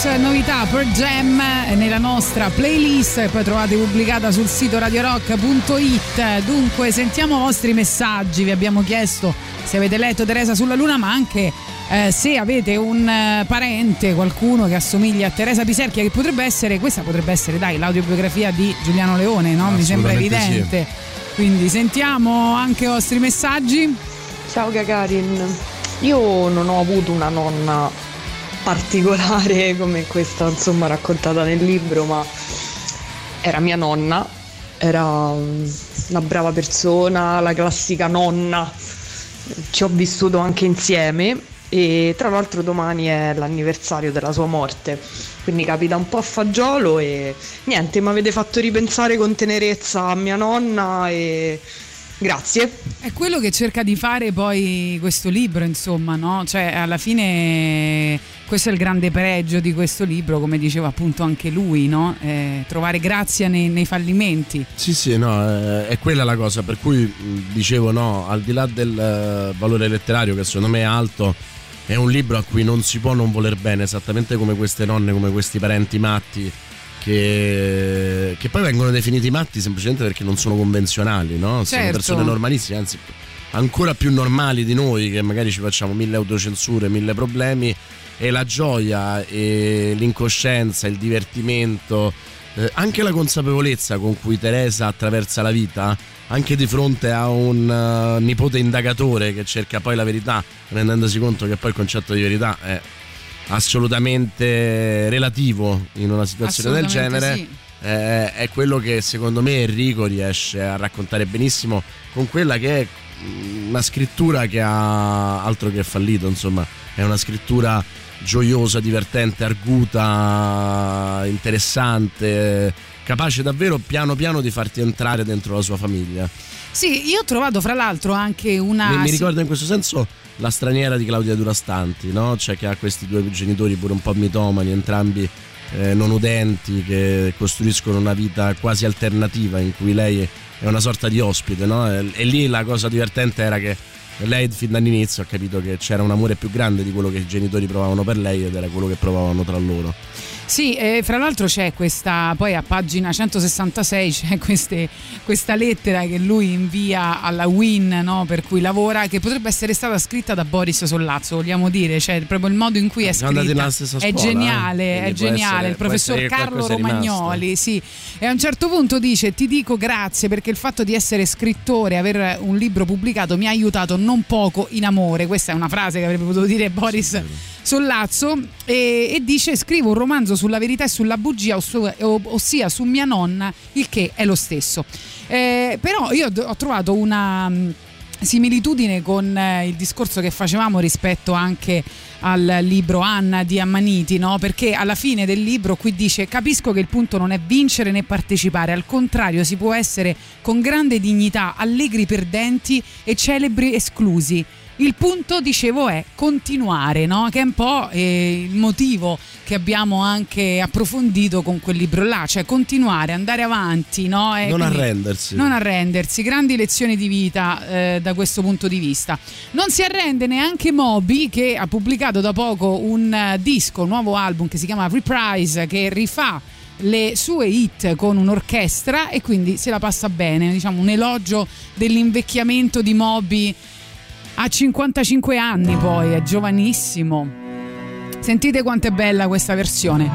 Novità per Jam eh, nella nostra playlist che poi trovate pubblicata sul sito radiorock.it. Dunque, sentiamo i vostri messaggi. Vi abbiamo chiesto se avete letto Teresa sulla Luna, ma anche eh, se avete un eh, parente, qualcuno che assomiglia a Teresa Piserchia, che potrebbe essere, questa potrebbe essere, dai, l'autobiografia di Giuliano Leone, no? Mi sembra evidente. Quindi sentiamo anche i vostri messaggi. Ciao Gagarin, io non ho avuto una nonna particolare come questa insomma raccontata nel libro, ma era mia nonna, era una brava persona, la classica nonna, ci ho vissuto anche insieme e tra l'altro domani è l'anniversario della sua morte, quindi capita un po' a fagiolo e niente, mi avete fatto ripensare con tenerezza a mia nonna e Grazie. È quello che cerca di fare poi questo libro, insomma, no? Cioè, alla fine questo è il grande pregio di questo libro, come diceva appunto anche lui, no? Eh, trovare grazia nei, nei fallimenti. Sì, sì, no, eh, è quella la cosa per cui dicevo no, al di là del eh, valore letterario che secondo me è alto, è un libro a cui non si può non voler bene, esattamente come queste nonne, come questi parenti matti che, che poi vengono definiti matti semplicemente perché non sono convenzionali, no? Sono Certo. persone normalissime, anzi ancora più normali di noi che magari ci facciamo mille autocensure, mille problemi e la gioia e l'incoscienza, il divertimento, eh, anche la consapevolezza con cui Teresa attraversa la vita, anche di fronte a un eh, nipote indagatore che cerca poi la verità, rendendosi conto che poi il concetto di verità è assolutamente relativo in una situazione del genere. eh, è quello che secondo me Enrico riesce a raccontare benissimo con quella che è mm, una scrittura che ha altro che fallito, insomma, è una scrittura gioiosa, divertente, arguta, interessante, capace davvero piano piano di farti entrare dentro la sua famiglia. Sì, io ho trovato fra l'altro anche una... mi, mi ricorda in questo senso la straniera di Claudia Durastanti, no? Cioè che ha questi due genitori pure un po' mitomani, entrambi eh, non udenti, che costruiscono una vita quasi alternativa in cui lei è una sorta di ospite, no? E, e lì la cosa divertente era che lei fin dall'inizio ha capito che c'era un amore più grande di quello che i genitori provavano per lei ed era quello che provavano tra loro. Sì, e fra l'altro c'è questa, poi a pagina 166 c'è queste- questa lettera che lui invia alla Win no, per cui lavora, che potrebbe essere stata scritta da Boris Sollazzo, vogliamo dire, cioè proprio il modo in cui è Siamo andati scritta stessa è scuola, geniale, eh, è geniale, essere- il professor Carlo è. Romagnoli, sì. E a un certo punto dice ti dico grazie perché il fatto di essere scrittore, aver un libro pubblicato mi ha aiutato non poco in amore, questa è una frase che avrebbe potuto dire Boris Sollazzo e, e dice scrivo un romanzo sulla verità e sulla bugia, ossia su mia nonna, il che è lo stesso. Eh, però io ho trovato una mh, similitudine con eh, il discorso che facevamo rispetto anche al libro Anna di Ammaniti, no? perché alla fine del libro qui dice capisco che il punto non è vincere né partecipare, al contrario si può essere con grande dignità allegri perdenti e celebri esclusi. Il punto, dicevo, è continuare, no? che è un po' eh, il motivo che abbiamo anche approfondito con quel libro là, cioè continuare, andare avanti, no? E non quindi- arrendersi. non arrendersi, grandi lezioni di vita eh, da questo punto di vista. Non si arrende neanche Moby che ha pubblicato da poco un eh, disco, un nuovo album che si chiama Reprise che rifà le sue hit con un'orchestra e quindi se la passa bene, diciamo un elogio dell'invecchiamento di Moby a 55 anni poi, è giovanissimo. Sentite quanto è bella questa versione.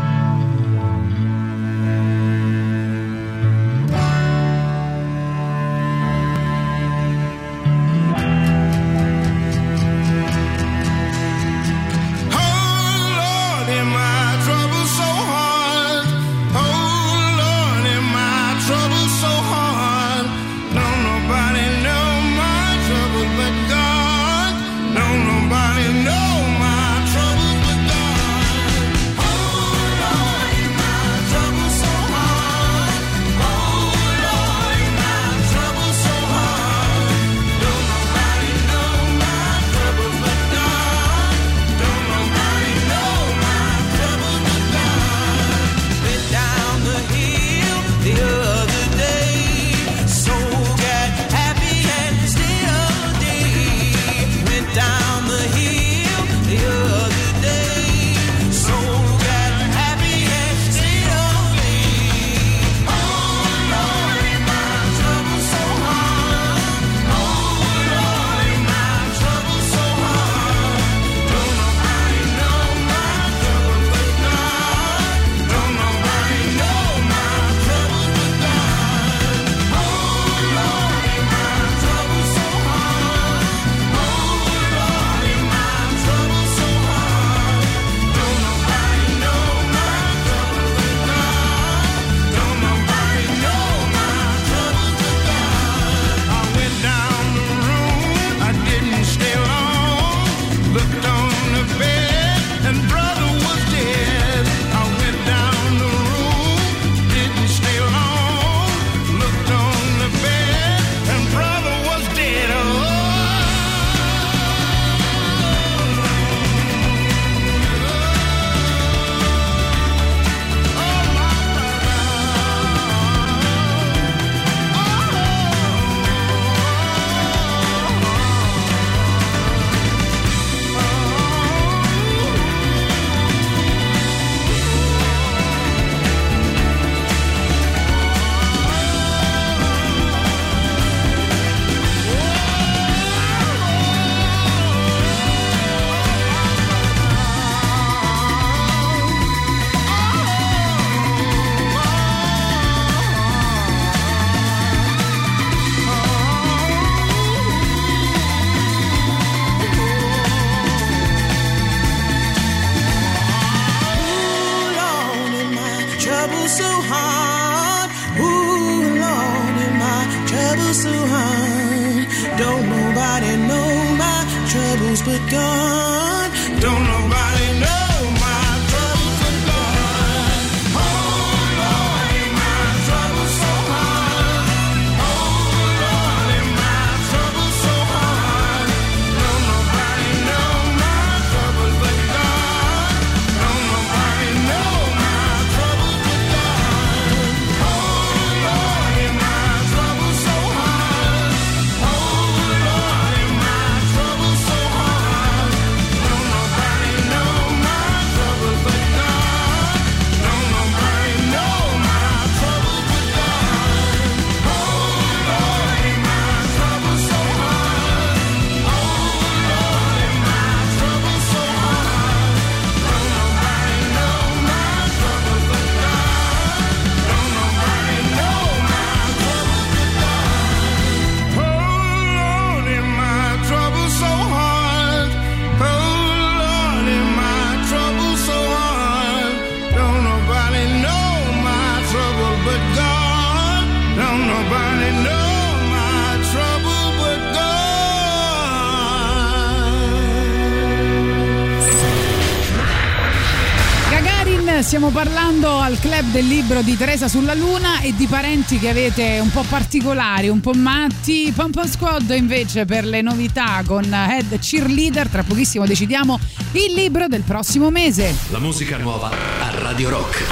del libro di Teresa sulla Luna e di parenti che avete un po' particolari, un po' matti. Pompo Squad invece per le novità con Head Cheerleader. Tra pochissimo decidiamo il libro del prossimo mese. La musica nuova a Radio Rock.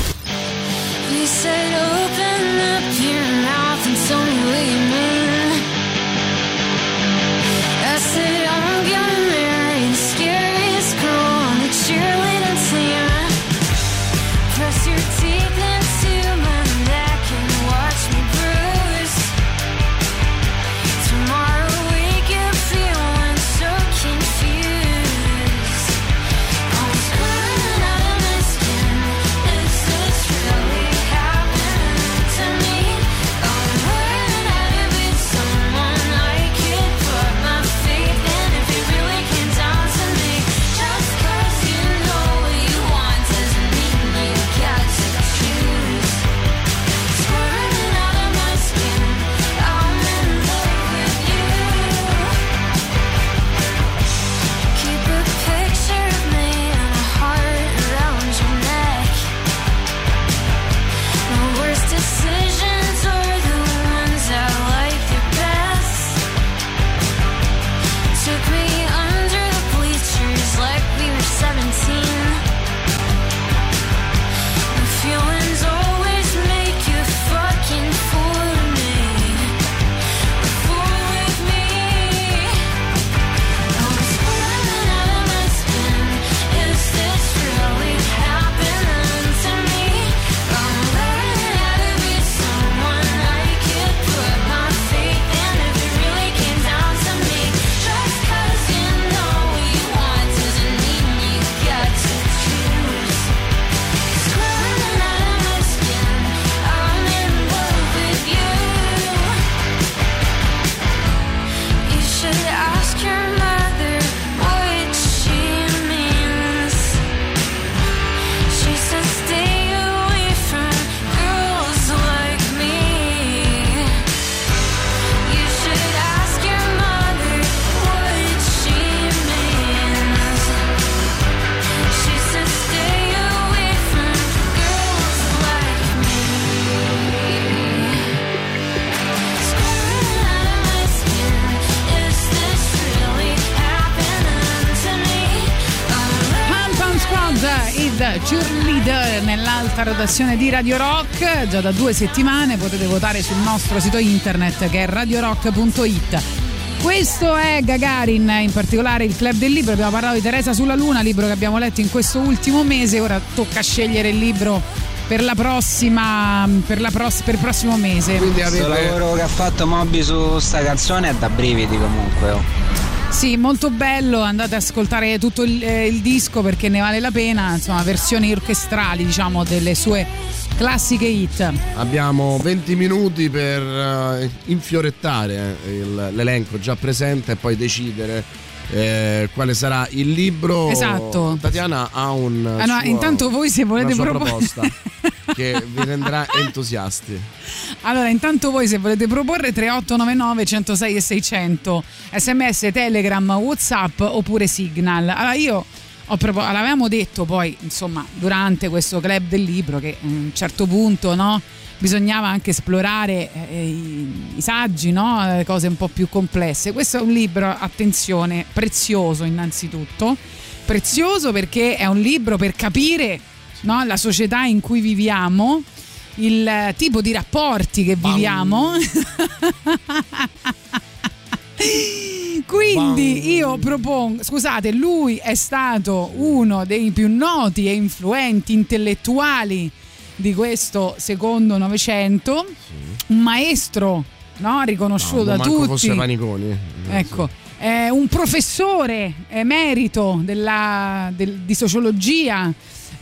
Cheerleader. nell'alta rotazione di Radio Rock, già da due settimane potete votare sul nostro sito internet che è radiorock.it. Questo è Gagarin, in particolare il Club del Libro, abbiamo parlato di Teresa sulla Luna, libro che abbiamo letto in questo ultimo mese, ora tocca scegliere il libro per la prossima per, la pros- per il prossimo mese. Quindi avete... Il lavoro che ha fatto Moby su sta canzone è da brividi comunque. Oh. Sì, molto bello, andate ad ascoltare tutto il, eh, il, disco perché ne vale la pena, insomma, versioni orchestrali, diciamo, delle sue classiche hit. Abbiamo 20 minuti per uh, infiorettare il, l'elenco già presente e poi decidere eh, quale sarà il libro. Esatto. Tatiana ha un. Ah, no, suo, intanto voi se volete proporre. proposta (laughs) che vi renderà entusiasti. Allora, intanto voi se volete proporre 3899 106 e 600 sms, telegram, whatsapp oppure signal. Allora io Proprio, l'avevamo detto poi, insomma, durante questo club del libro che eh, a un certo punto, no? Bisognava anche esplorare eh, i, i saggi, no? Cose un po' più complesse. Questo è un libro, attenzione, prezioso innanzitutto. Prezioso perché è un libro per capire no, la società in cui viviamo, il eh, tipo di rapporti che viviamo. (laughs) Quindi io propongo, scusate, lui è stato uno dei più noti e influenti intellettuali di questo secondo Novecento, un maestro no, riconosciuto No, da tutti. fosse Paniconi. Ecco, è un professore emerito della- del- di sociologia.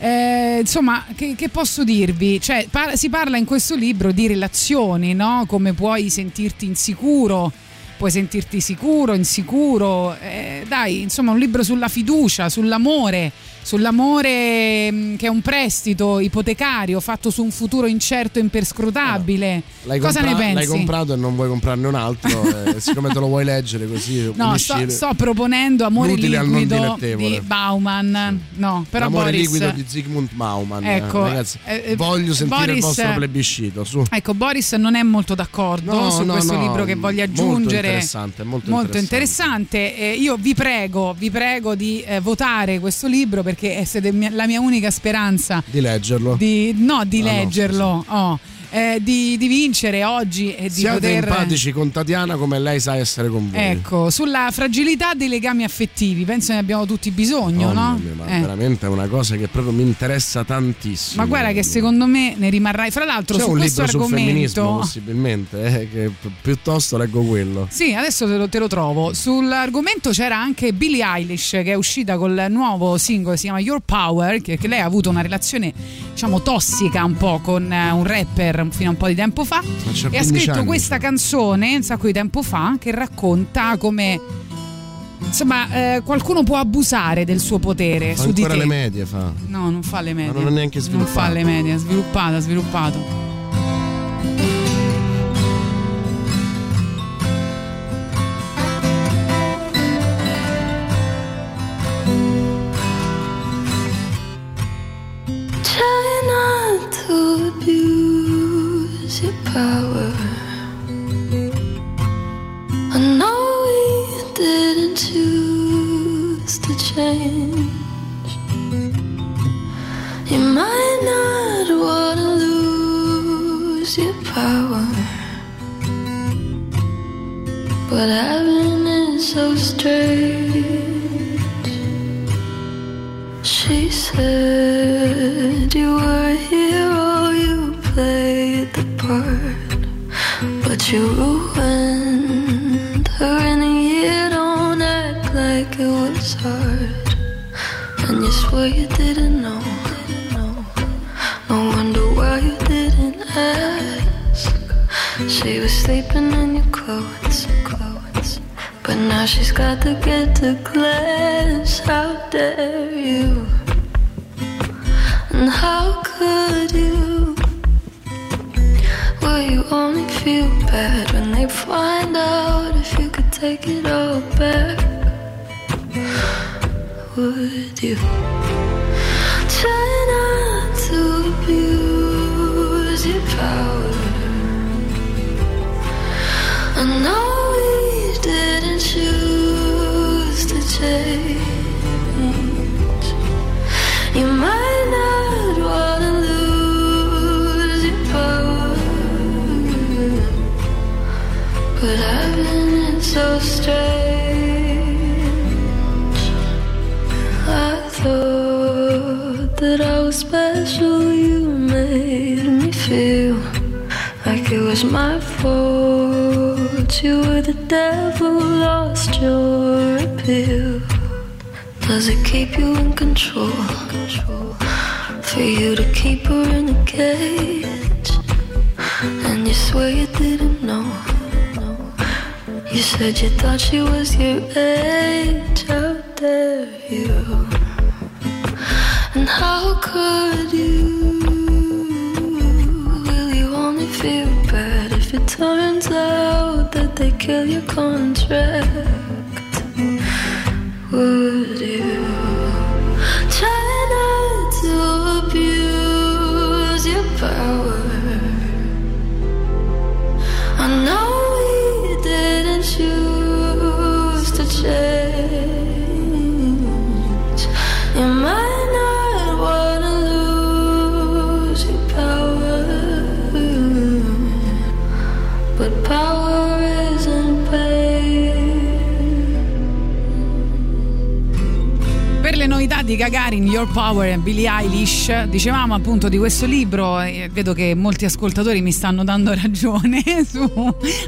Eh, insomma, che, che posso dirvi? Cioè, par- si parla in questo libro di relazioni, no? Come puoi sentirti insicuro, puoi sentirti sicuro, insicuro. Eh, dai, insomma, un libro sulla fiducia, sull'amore, sull'amore mh, che è un prestito ipotecario fatto su un futuro incerto e imperscrutabile. L'hai, Cosa compra- ne pensi? l'hai comprato e non vuoi comprarne un altro, (laughs) eh, siccome te lo vuoi leggere così. No, sto, sto proponendo Amore liquido di Bauman. No, però L'amore Boris, liquido di Zygmunt Bauman. eh, Ecco, ragazzi, eh, eh, voglio sentire il Boris- vostro plebiscito. Su. Ecco, Boris non è molto d'accordo No, su no, questo no, libro che voglia molto aggiungere. interessante, molto interessante. Eh, io vi prego, vi prego di eh, votare questo libro perché è la mia unica speranza Di leggerlo. di, no, di Ah, no, leggerlo, oh, eh, di, di vincere oggi e di Siate poter... empatici con Tatiana come lei sa essere con voi. Ecco, sulla fragilità dei legami affettivi, penso ne abbiamo tutti bisogno, Mamma no? mia, ma Eh. veramente è una cosa che proprio mi interessa tantissimo. Ma guarda che secondo me ne rimarrai. Fra l'altro, C'è su un questo libro sul femminismo argomento. possibilmente, eh, che pi- piuttosto leggo quello. Sì, adesso te lo, te lo trovo. Sull'argomento c'era anche Billie Eilish che è uscita col nuovo singolo, si chiama Your Power, che, che lei ha avuto una relazione, diciamo, tossica un po' con eh, un rapper fino a un po' di tempo fa. E ha 15 scritto anni, questa canzone un sacco di tempo fa che racconta come. Insomma, eh, qualcuno può abusare del suo potere Fa su di ancora te. le medie, fa. No, non fa le medie. non è neanche Non sviluppato. fa le medie, è sviluppato, ha sviluppato. Power. I know we didn't choose to change. You might not want to lose your power, but having it so strange. She said you were you ruined her. Don't act like it was hard, and you swear you didn't know. No wonder why you didn't ask. She was sleeping in your clothes, clothes. But now she's got to get to class. How dare you? And how could you? Will you only feel bad when they find out if you could take it all back? Would you try not to abuse your power? I know we didn't choose to change. So strange. I thought that I was special. You made me feel like it was my fault. You were the devil, lost your appeal. Does it keep you in control? For you to keep her in a cage, and you swear you didn't know. You said you thought she was your age out there, you. And how could you? Will you only feel bad if it turns out that they kill your contract? Your Power e Billie Eilish, dicevamo appunto di questo libro, e vedo che molti ascoltatori mi stanno dando (laughs) ragione su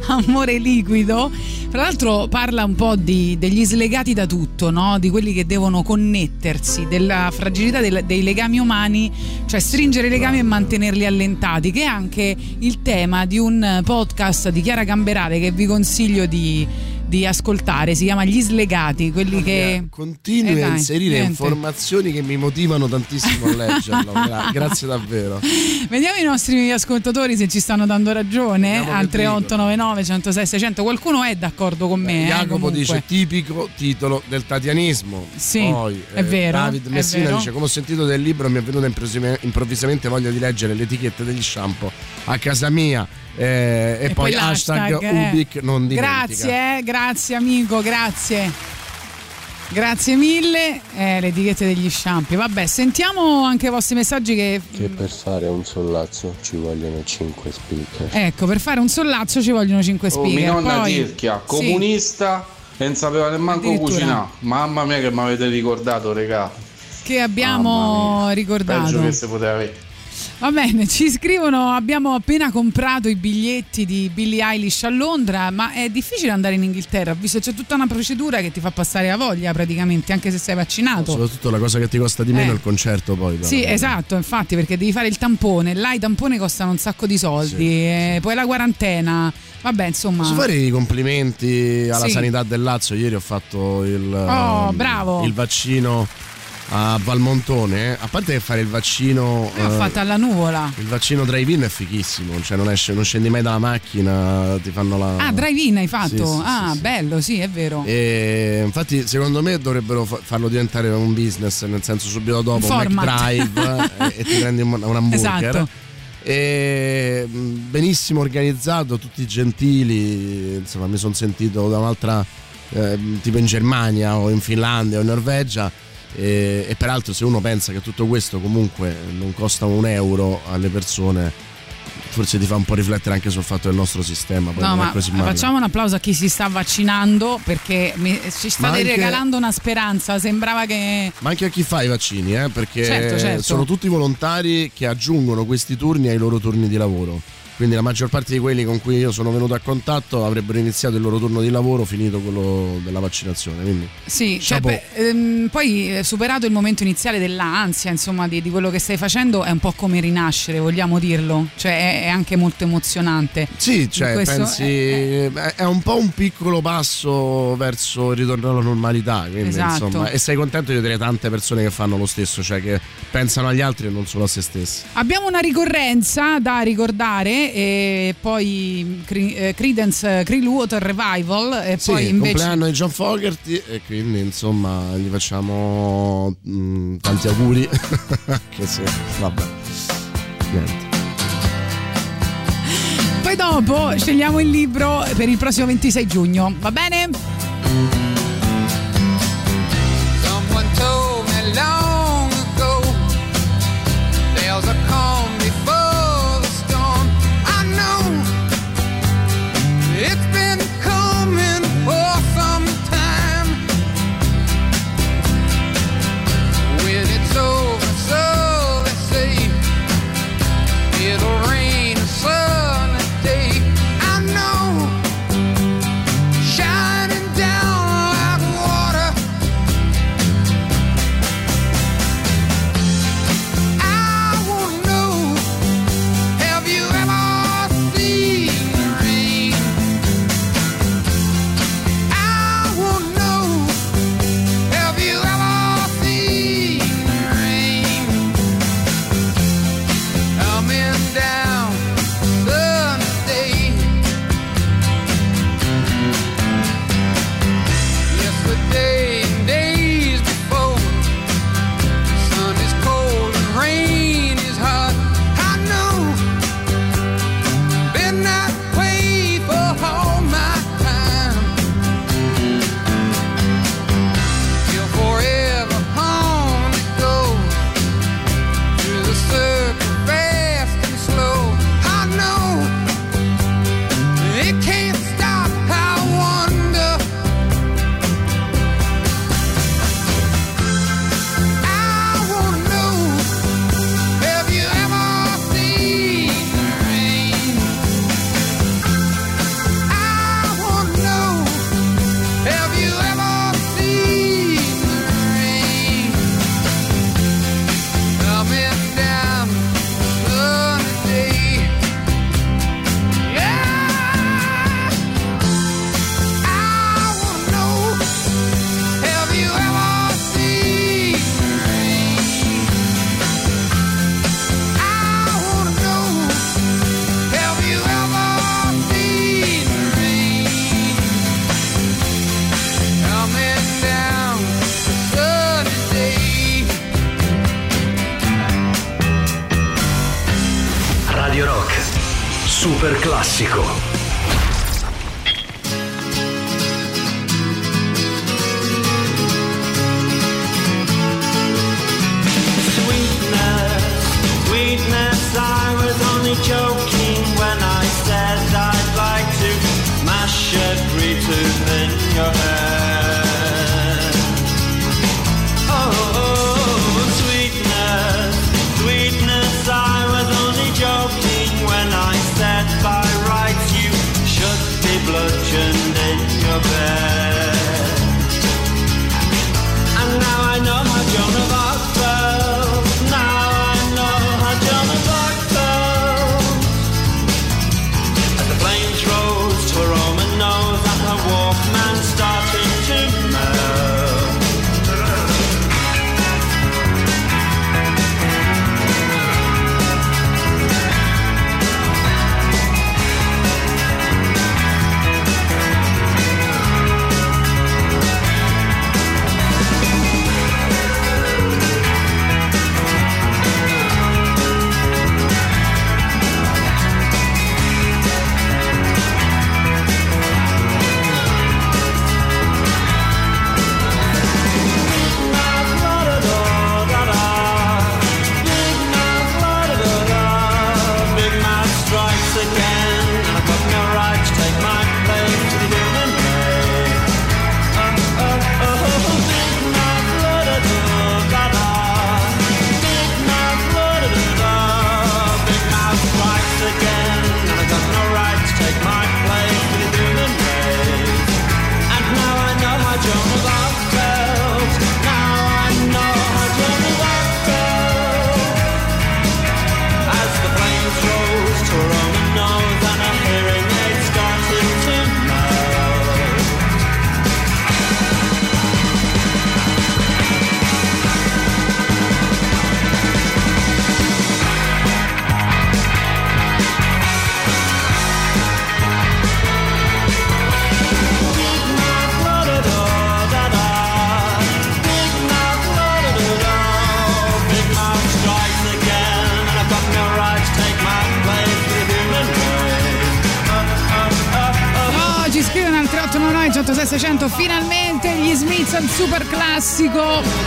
Amore Liquido. Tra l'altro parla un po' di- degli slegati da tutto, no? di quelli che devono connettersi, della fragilità del- dei legami umani, cioè stringere i legami e mantenerli allentati, che è anche il tema di un podcast di Chiara Gamberale che vi consiglio di, di ascoltare, si chiama Gli Slegati, quelli che... Continui Eh, a inserire niente. informazioni che mi motivano tantissimo a (laughs) leggerlo. Gra- grazie davvero. Vediamo i nostri ascoltatori se ci stanno dando ragione. Vediamo Al 3899 106 600. Qualcuno è d'accordo con me. eh, Jacopo comunque. dice tipico titolo del tatianismo. Sì, Poi, è vero, David Messina vero. dice: Come ho sentito del libro, mi è venuta improvvisamente voglia di leggere le etichette degli shampoo a casa mia. Eh, e, poi, hashtag, eh. Ubic non dimentica. Grazie, eh, grazie amico, grazie. Grazie mille. Eh, le etichette degli shampoo. Vabbè, sentiamo anche i vostri messaggi che Che per fare un sollazzo ci vogliono 5 speaker. Ecco, per fare un sollazzo ci vogliono 5 Oh, speaker. mia nonna Poi, Tirchia, sì. comunista, e non sapeva nemmeno cucinare. Mamma mia che mi avete ricordato, regà. che abbiamo ricordato. Peggio che si poteva avere. Va bene, ci scrivono: abbiamo appena comprato i biglietti di Billie Eilish a Londra, ma è difficile andare in Inghilterra, visto che c'è tutta una procedura che ti fa passare la voglia praticamente, anche se sei vaccinato. Soprattutto la cosa che ti costa di meno Eh. è il concerto poi. però. Sì, esatto, infatti, perché devi fare il tampone. Là i tamponi costano un sacco di soldi, e poi la quarantena. Vabbè, insomma. Posso fare i complimenti alla Sì. sanità del Lazio? Ieri ho fatto il, Oh, bravo. il vaccino a Valmontone. A parte che fare il vaccino. L'ho eh, fatta alla nuvola. il vaccino drive-in è fighissimo, cioè non, esce- non scendi mai dalla macchina, ti fanno la. Ah, drive-in hai fatto? Sì, sì, ah, bello, sì, è vero. E infatti, secondo me dovrebbero fa- farlo diventare un business, nel senso subito dopo un Format. McDrive e, e ti prendi un, un hamburger. Esatto. E mh, benissimo organizzato, tutti gentili. Insomma, mi sono sentito da un'altra, eh, tipo in Germania o in Finlandia o in Norvegia. E, e peraltro, se uno pensa che tutto questo comunque non costa un euro alle persone, forse ti fa un po' riflettere anche sul fatto del nostro sistema. No, ma facciamo un applauso a chi si sta vaccinando perché mi- ci state anche- regalando una speranza. Sembrava che. Ma anche a chi fa i vaccini, eh, perché Certo, certo. sono tutti volontari che aggiungono questi turni ai loro turni di lavoro. Quindi la maggior parte di quelli con cui io sono venuto a contatto avrebbero iniziato il loro turno di lavoro finito quello della vaccinazione. Quindi Sì, cioè, beh, ehm, poi eh, superato il momento iniziale dell'ansia, insomma, di, di quello che stai facendo, è un po' come rinascere, vogliamo dirlo. Cioè, è, è anche molto emozionante. Sì, cioè, pensi, è- è, è un po' un piccolo passo verso il ritorno alla normalità. Quindi, Esatto. insomma, e sei contento di vedere tante persone che fanno lo stesso, cioè che pensano agli altri e non solo a se stessi. Abbiamo una ricorrenza da ricordare e poi Cre- eh, Credence Clearwater Revival e Sì, poi invece compleanno di John Fogerty e quindi insomma gli facciamo mm, tanti auguri. (laughs) che sì, vabbè. Niente. poi dopo scegliamo il libro per il prossimo 26 giugno, va bene? 3899 106 600 finalmente gli Smiths al super classico.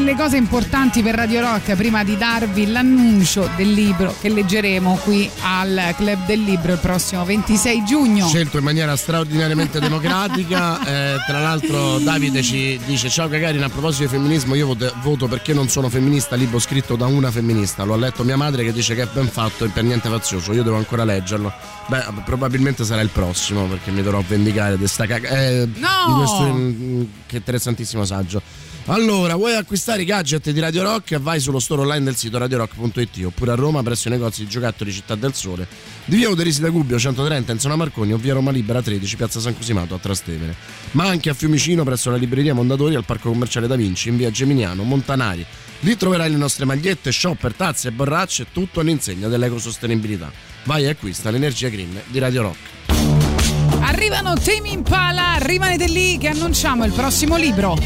Delle cose importanti per Radio Rock prima di darvi l'annuncio del libro che leggeremo qui al Club del Libro il prossimo 26 giugno. Scelto in maniera straordinariamente (laughs) democratica. Eh, tra l'altro, Davide ci dice: Ciao Gagarin, a proposito di femminismo, io voto, voto perché non sono femminista. Libro scritto da una femminista. L'ho letto mia madre che dice che è ben fatto e per niente fazioso. Io devo ancora leggerlo. Beh, probabilmente sarà il prossimo perché mi dovrò vendicare di sta caga- eh, No! di questo che interessantissimo saggio. Allora, vuoi acquistare i gadget di Radio Rock? Vai sullo store online del sito radiorock.it oppure a Roma presso i negozi di giocattoli Città del Sole di via Uderisi da Gubbio 130 in zona Marconi o via Roma Libera 13 piazza San Cosimato a Trastevere. Ma anche a Fiumicino presso la libreria Mondadori al parco commerciale Da Vinci in via Geminiano, Montanari. Lì troverai le nostre magliette, shopper, tazze e borracce, tutto all'insegna dell'ecosostenibilità. Vai e acquista l'energia green di Radio Rock. Arrivano Tame Impala, rimanete lì che annunciamo il prossimo libro.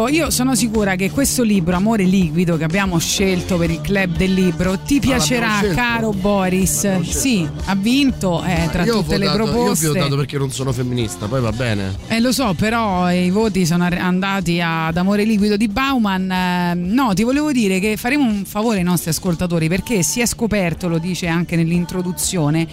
Dicevo, io sono sicura che questo libro, Amore Liquido, che abbiamo scelto per il club del libro, ti piacerà, l'abbiamo scelto? caro Boris. Sì, ha vinto eh, tra io tutte le votato- proposte. Io ho votato perché non sono femminista, poi va bene. Eh, lo so, però i voti sono andati ad Amore Liquido di Bauman. Eh, no, ti volevo dire che faremo un favore ai nostri ascoltatori perché si è scoperto, lo dice anche nell'introduzione,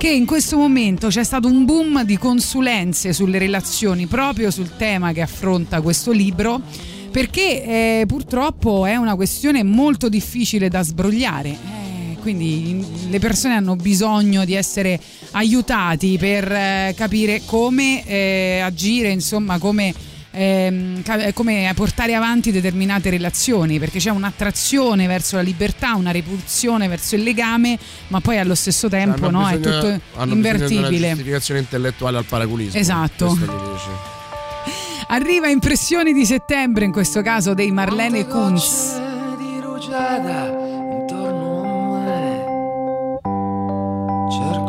che in questo momento c'è stato un boom di consulenze sulle relazioni proprio sul tema che affronta questo libro. Perché eh, purtroppo è una questione molto difficile da sbrogliare. Eh, quindi in- le persone hanno bisogno di essere aiutati per eh, capire come eh, agire, insomma, come, ehm, come portare avanti determinate relazioni, perché c'è un'attrazione verso la libertà, una repulsione verso il legame, ma poi allo stesso tempo Hanno no, è bisogno- tutto hanno di una invertibile. giustificazione intellettuale al paraculismo. Esatto. (laughs) Arriva Impressioni di settembre, in questo caso dei Marlene Kunz. di rugiada intorno a me. Cerco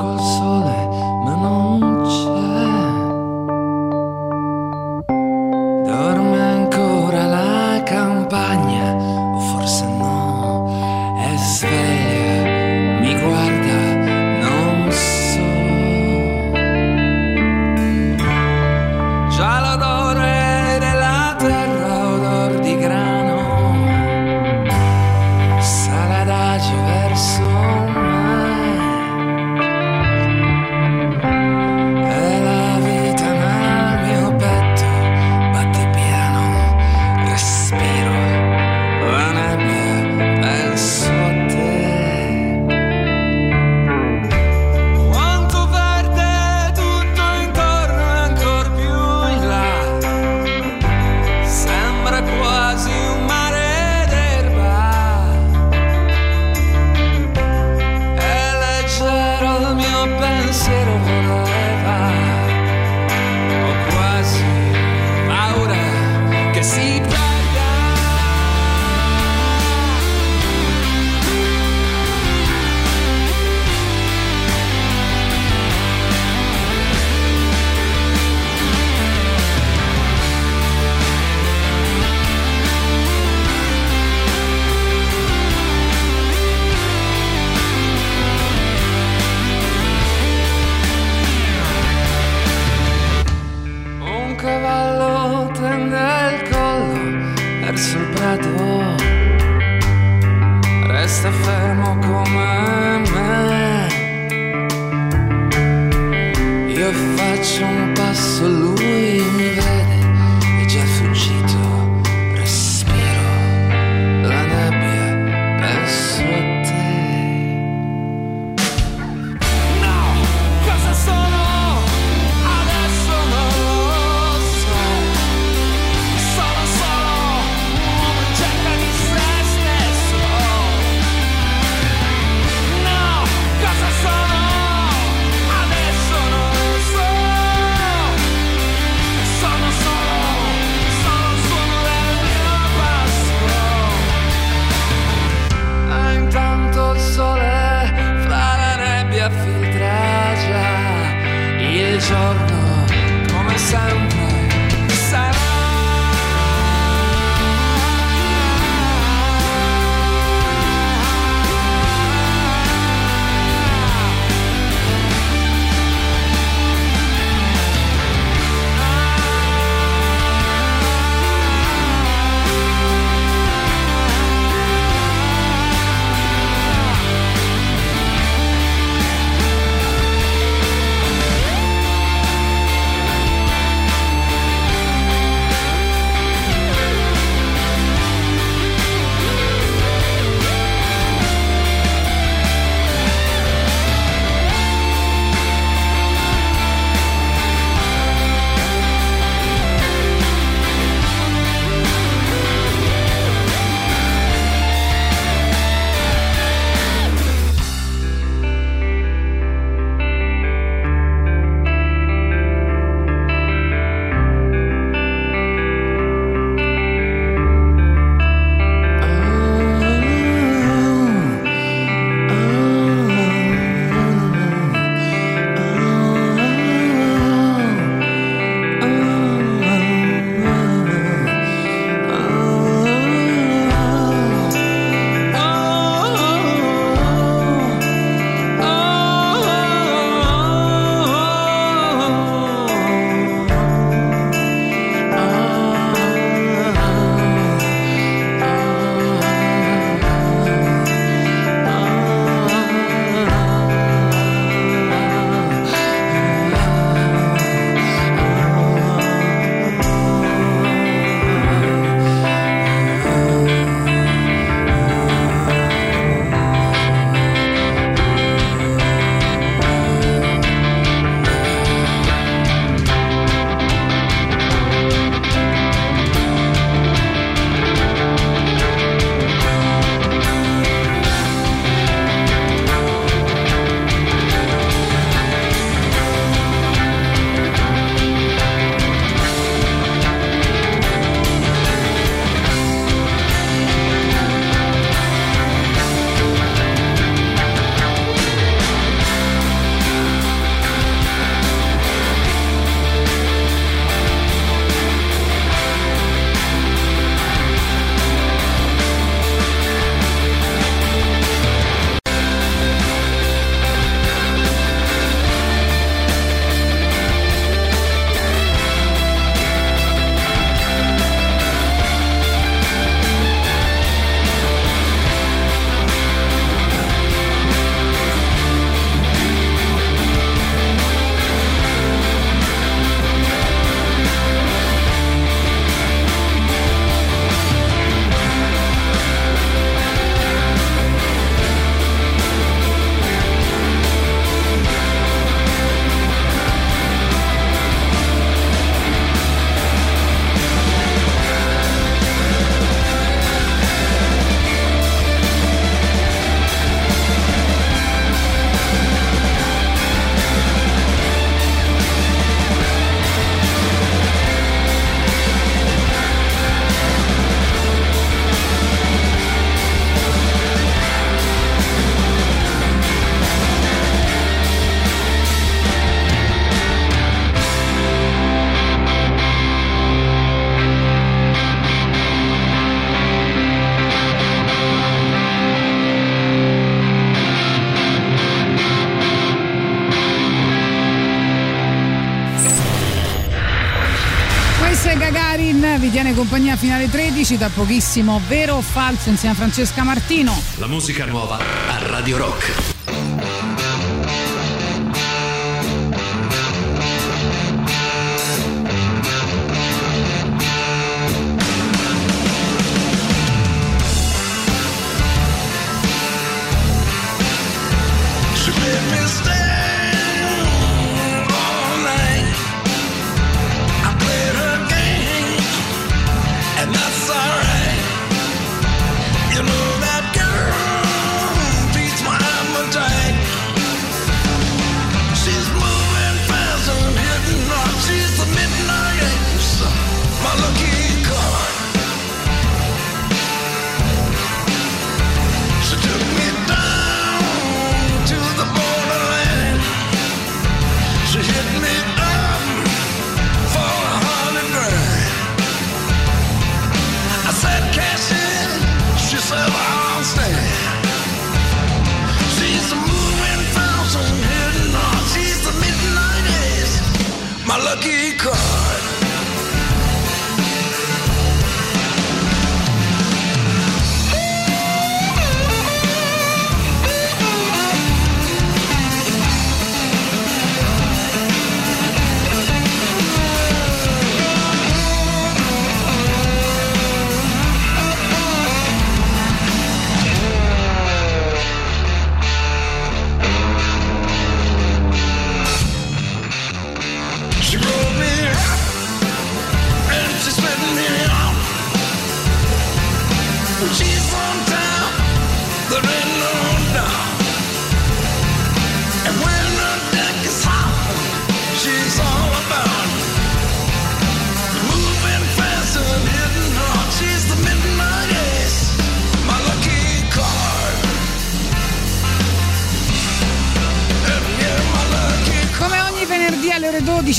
14 da pochissimo Vero o Falso insieme a Francesca Martino. La musica nuova a Radio Rock.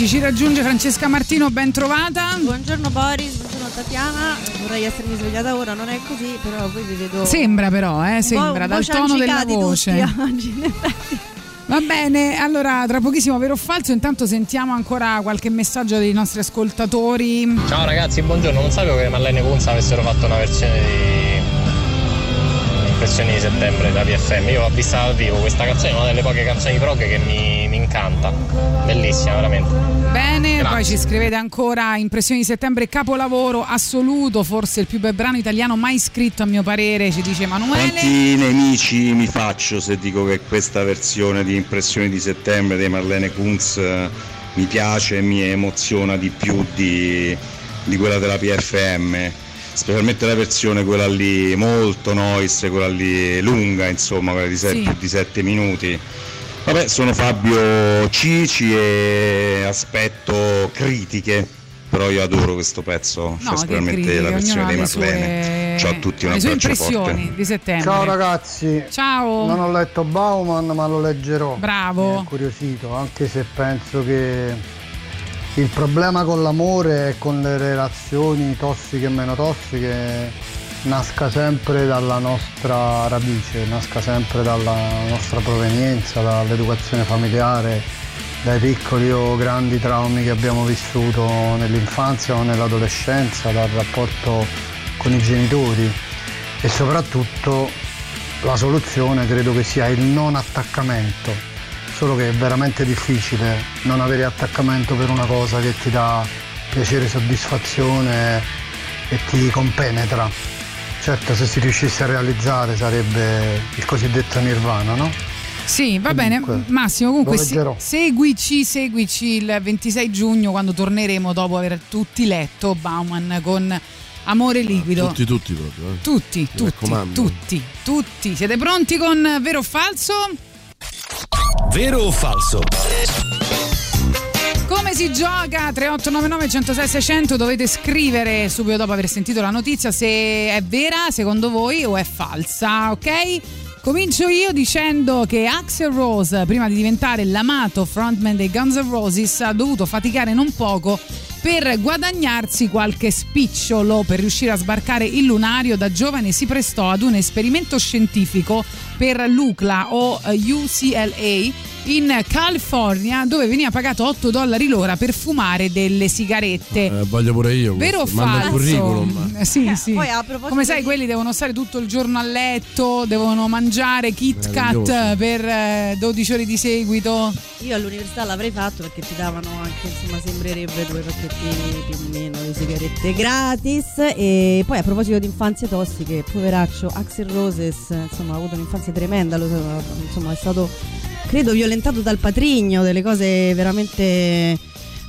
12 ci raggiunge Francesca Martino, ben trovata. Buongiorno Boris, buongiorno Tatiana. Vorrei essermi svegliata ora, non è così, però poi vi vedo. Sembra però, eh, sembra, dal tono della voce. tutti oggi, in effetti. Va bene, allora tra pochissimo vero o falso, intanto sentiamo ancora qualche messaggio dei nostri ascoltatori. Ciao ragazzi, buongiorno. Non sapevo che Marlene Kunz avessero fatto una versione di Impressioni di settembre da PFM. Io ho visto dal vivo questa canzone, è una delle poche canzoni rock che mi, mi incanta. Bellissima, veramente. Bene, Grazie. poi ci scrivete ancora Impressioni di settembre, capolavoro assoluto, forse il più bel brano italiano mai scritto a mio parere, ci dice Emanuele. Quanti nemici mi faccio se dico che questa versione di Impressioni di settembre di Marlene Kunz eh, mi piace e mi emoziona di più di, di quella della PFM, specialmente la versione quella lì molto noise, quella lì lunga, insomma, quella di se- Sì. più di 7 minuti. Vabbè, sono Fabio Cici e aspetto critiche, però io adoro questo pezzo, No, cioè sicuramente la versione le Marlene. sue- Ciao a tutti, un le sue abbraccio forte. impressioni di settembre. Ciao ragazzi. Ciao. Non ho letto Bauman, ma lo leggerò. Bravo. Mi ha incuriosito, anche se penso che il problema con l'amore e con le relazioni tossiche e meno tossiche nasca sempre dalla nostra radice, nasca sempre dalla nostra provenienza, dall'educazione familiare, dai piccoli o grandi traumi che abbiamo vissuto nell'infanzia o nell'adolescenza, dal rapporto con i genitori e soprattutto la soluzione credo che sia il non attaccamento, solo che è veramente difficile non avere attaccamento per una cosa che ti dà piacere, soddisfazione e ti compenetra. Certo, se si riuscisse a realizzare sarebbe il cosiddetto nirvana, no? Sì, va Comunque, bene. Massimo, comunque leggerò. seguici, seguici il 26 giugno quando torneremo dopo aver tutti letto Bauman con Amore Liquido. Tutti, tutti proprio. eh. Tutti, Mi tutti, raccomando. tutti, tutti. Siete pronti con vero o falso? Vero o falso? Come si gioca? 3899 106 600 dovete scrivere subito dopo aver sentito la notizia se è vera secondo voi o è falsa, ok? Comincio io dicendo che Axel Rose, prima di diventare l'amato frontman dei Guns N' Roses, ha dovuto faticare non poco per guadagnarsi qualche spicciolo per riuscire a sbarcare il lunario. Da giovane si prestò ad un esperimento scientifico per l'UCLA o eh, UCLA in California dove veniva pagato 8 dollari l'ora per fumare delle sigarette. Eh, voglio pure io. Vero o falso? curriculum. Eh, Sì, sì. poi Come sai, di- quelli devono stare tutto il giorno a letto, devono mangiare Kit Kat per eh, 12 ore di seguito. Io all'università l'avrei fatto perché ti davano anche, insomma, sembrerebbe due pacchettini più o meno di sigarette gratis. E poi a proposito di infanzie tossiche, poveraccio Axel Roses, insomma, ha avuto un'infanzia tremenda, lo insomma, è stato credo violentato dal patrigno, delle cose veramente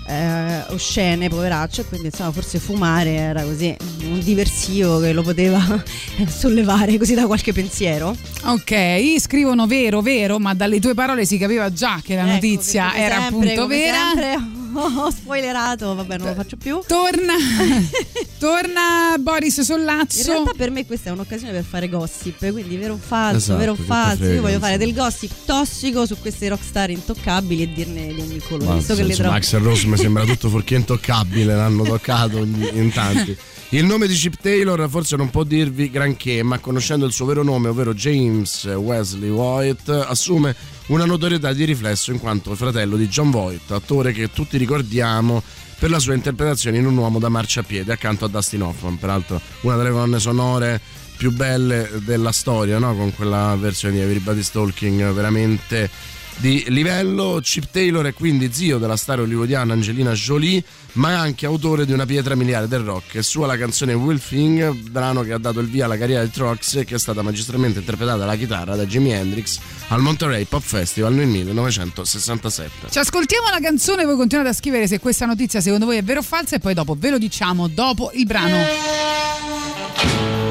eh, oscene, poveraccio, e quindi insomma forse fumare era così un diversivo che lo poteva (laughs) sollevare così da qualche pensiero. Ok, scrivono vero, vero, ma dalle tue parole si capiva già che la Ecco, notizia era sempre, appunto vera. sempre, ho (laughs) spoilerato, vabbè, non lo faccio più. Torna, (laughs) torna Boris In Sollazzo. realtà per me questa è un'occasione per fare gossip, quindi vero o falso, Esatto, vero o falso. frega, Io voglio fare del gossip tossico su queste rockstar intoccabili e dirne di ogni colore. Ma, Visto che le trovo. Axel Rose mi sembra tutto fuorché intoccabile, l'hanno toccato in in tanti. Il nome di Chip Taylor forse non può dirvi granché, ma conoscendo il suo vero nome, ovvero James Wesley Voight, assume una notorietà di riflesso in quanto fratello di John Voight, attore che tutti ricordiamo per la sua interpretazione in Un uomo da marciapiede accanto a Dustin Hoffman, peraltro una delle colonne sonore più belle della storia, no? con quella versione di Everybody's Talking veramente di livello. Chip Taylor è quindi zio della star hollywoodiana Angelina Jolie, ma è anche autore di una pietra miliare del rock. È sua la canzone Will Thing, brano che ha dato il via alla carriera di Trox e che è stata magistralmente interpretata alla chitarra da Jimi Hendrix al Monterey Pop Festival nel 1967. Ci ascoltiamo la canzone, voi continuate a scrivere se questa notizia secondo voi è vera o falsa e poi dopo ve lo diciamo dopo il brano.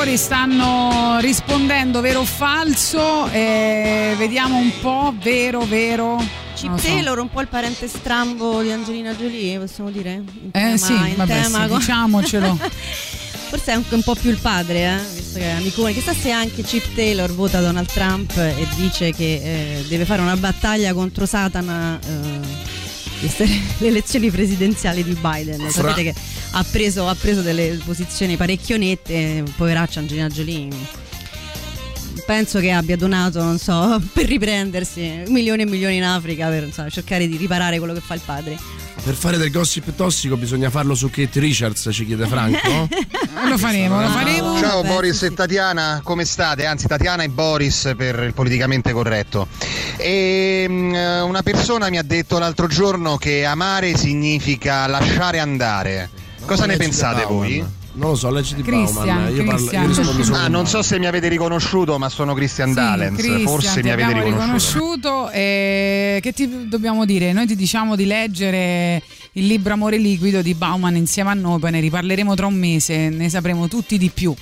Ascoltatori stanno rispondendo vero o falso, e vediamo un po' vero, vero. Chip so. Taylor, un po' il parente strambo di Angelina Jolie, possiamo dire? In Eh tema- sì, in vabbè, tema sì, con- diciamocelo. (laughs) Forse è anche un po' più il padre, eh? visto che è amicone. Chissà se anche Chip Taylor vota Donald Trump e dice che eh, deve fare una battaglia contro Satana. eh, viste (laughs) le elezioni presidenziali di Biden. Fra- Sapete che ha preso, ha preso delle posizioni parecchio nette, poveraccia Angelina Jolie. Penso che abbia donato, non so, (laughs) per riprendersi milioni e milioni in Africa per insomma, cercare di riparare quello che fa il padre. Per fare del gossip tossico bisogna farlo su Kate Richards, ci chiede Franco. (laughs) lo faremo, lo faremo. Ciao Boris e Tatiana, come state? Anzi Tatiana e Boris per il politicamente corretto. E, mm, una persona mi ha detto l'altro giorno che amare significa lasciare andare. Cosa ne pensate voi? Non lo so, leggi di Christian, Bauman. Io, parlo, io rispondo solo Ah, non so se mi avete riconosciuto, ma sono Christian Dalens. Christian, Forse mi avete riconosciuto. riconosciuto. e che ti dobbiamo dire? Noi ti diciamo di leggere il libro Amore Liquido di Bauman insieme a noi, poi ne riparleremo tra un mese, ne sapremo tutti di più.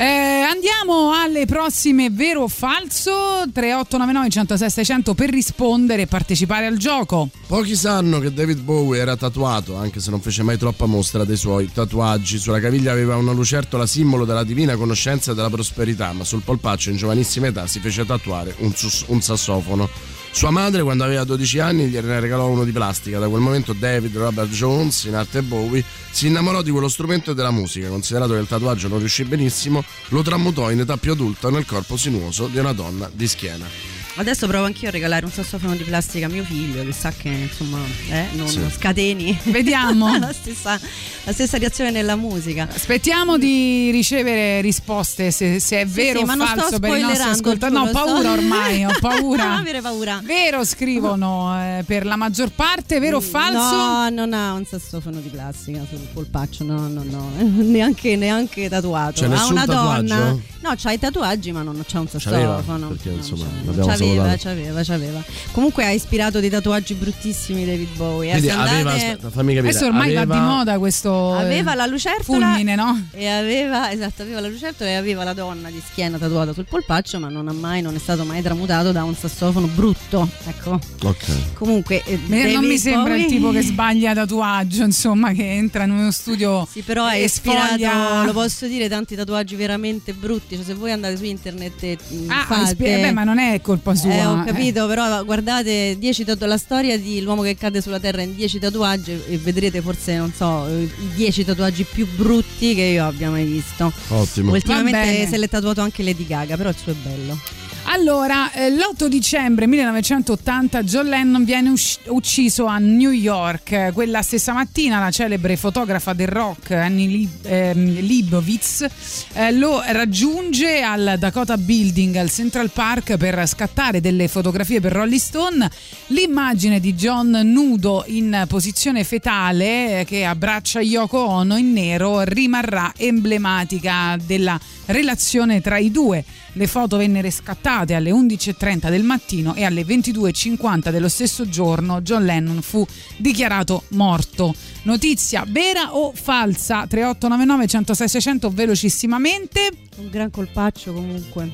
Eh, andiamo alle prossime vero o falso 3899 106 600 per rispondere e partecipare al gioco. Pochi sanno che David Bowie era tatuato, anche se non fece mai troppa mostra dei suoi tatuaggi. Sulla caviglia aveva una lucertola simbolo della divina conoscenza e della prosperità, ma sul polpaccio in giovanissima età si fece tatuare un, sus- un sassofono. Sua madre, quando aveva 12 anni, gliene regalò uno di plastica. Da quel momento David Robert Jones, in arte Bowie, si innamorò di quello strumento e della musica. Considerato che il tatuaggio non riuscì benissimo, lo tramutò in età più adulta nel corpo sinuoso di una donna di schiena. Adesso provo anch'io a regalare un sassofono di plastica a mio figlio, che sa che insomma eh, non Sì. scateni. Vediamo. (laughs) la, stessa, la stessa reazione nella musica. Aspettiamo di ricevere risposte se, se è vero sì, o falso per i nostri ascoltatori. No, giuro, sto- paura ormai, ho paura. Non (laughs) avere paura. Vero scrivono eh, per la maggior parte, vero o falso? No, non ha un sassofono di plastica sul polpaccio, no, no, no, (laughs) neanche, neanche tatuato. C'è ha una donna. tatuaggio? No, c'ha i tatuaggi, ma non c'ha un C'aveva? sassofono. Perché No, insomma c'aveva. l'abbiamo c'aveva, c'aveva, c'aveva. Comunque ha ispirato dei tatuaggi bruttissimi David Bowie. eh. Quindi andate- aveva, aspetta, fammi capire. Adesso ormai aveva, va di moda questo eh, aveva la lucertola fulmine, no? e aveva esatto aveva la lucertola e aveva la donna di schiena tatuata sul polpaccio ma non ha mai non è stato mai tramutato da un sassofono brutto ecco Ok. comunque eh, Me- non David mi sembra il Bowie- tipo che (laughs) sbaglia tatuaggio, insomma, che entra in uno studio Sì, però è ispirato, sfoglia. lo posso dire, tanti tatuaggi veramente brutti. Cioè, se voi andate su internet e mm, Ah, fate. beh, ma non è colpa sua. Eh, ho eh. capito, però guardate 10 tatu- la storia di l'uomo che cade sulla terra in 10 tatuaggi e vedrete forse, non so, i 10 tatuaggi più brutti che io abbia mai visto. Ottimo. Ultimamente se l'è tatuato anche Lady Gaga, però il suo è bello. Allora, eh, l'8 dicembre 1980 John Lennon viene ucciso a New York. Quella stessa mattina la celebre fotografa del rock Annie ehm, Leibovitz eh, lo raggiunge al Dakota Building al Central Park per scattare delle fotografie per Rolling Stone. L'immagine di John nudo in posizione fetale eh, che abbraccia Yoko Ono in nero rimarrà emblematica della relazione tra i due. Le foto vennero scattate alle 11.30 del mattino e alle 22.50 dello stesso giorno John Lennon fu dichiarato morto. Notizia vera o falsa? 3899 106 600 velocissimamente. Un gran colpaccio comunque,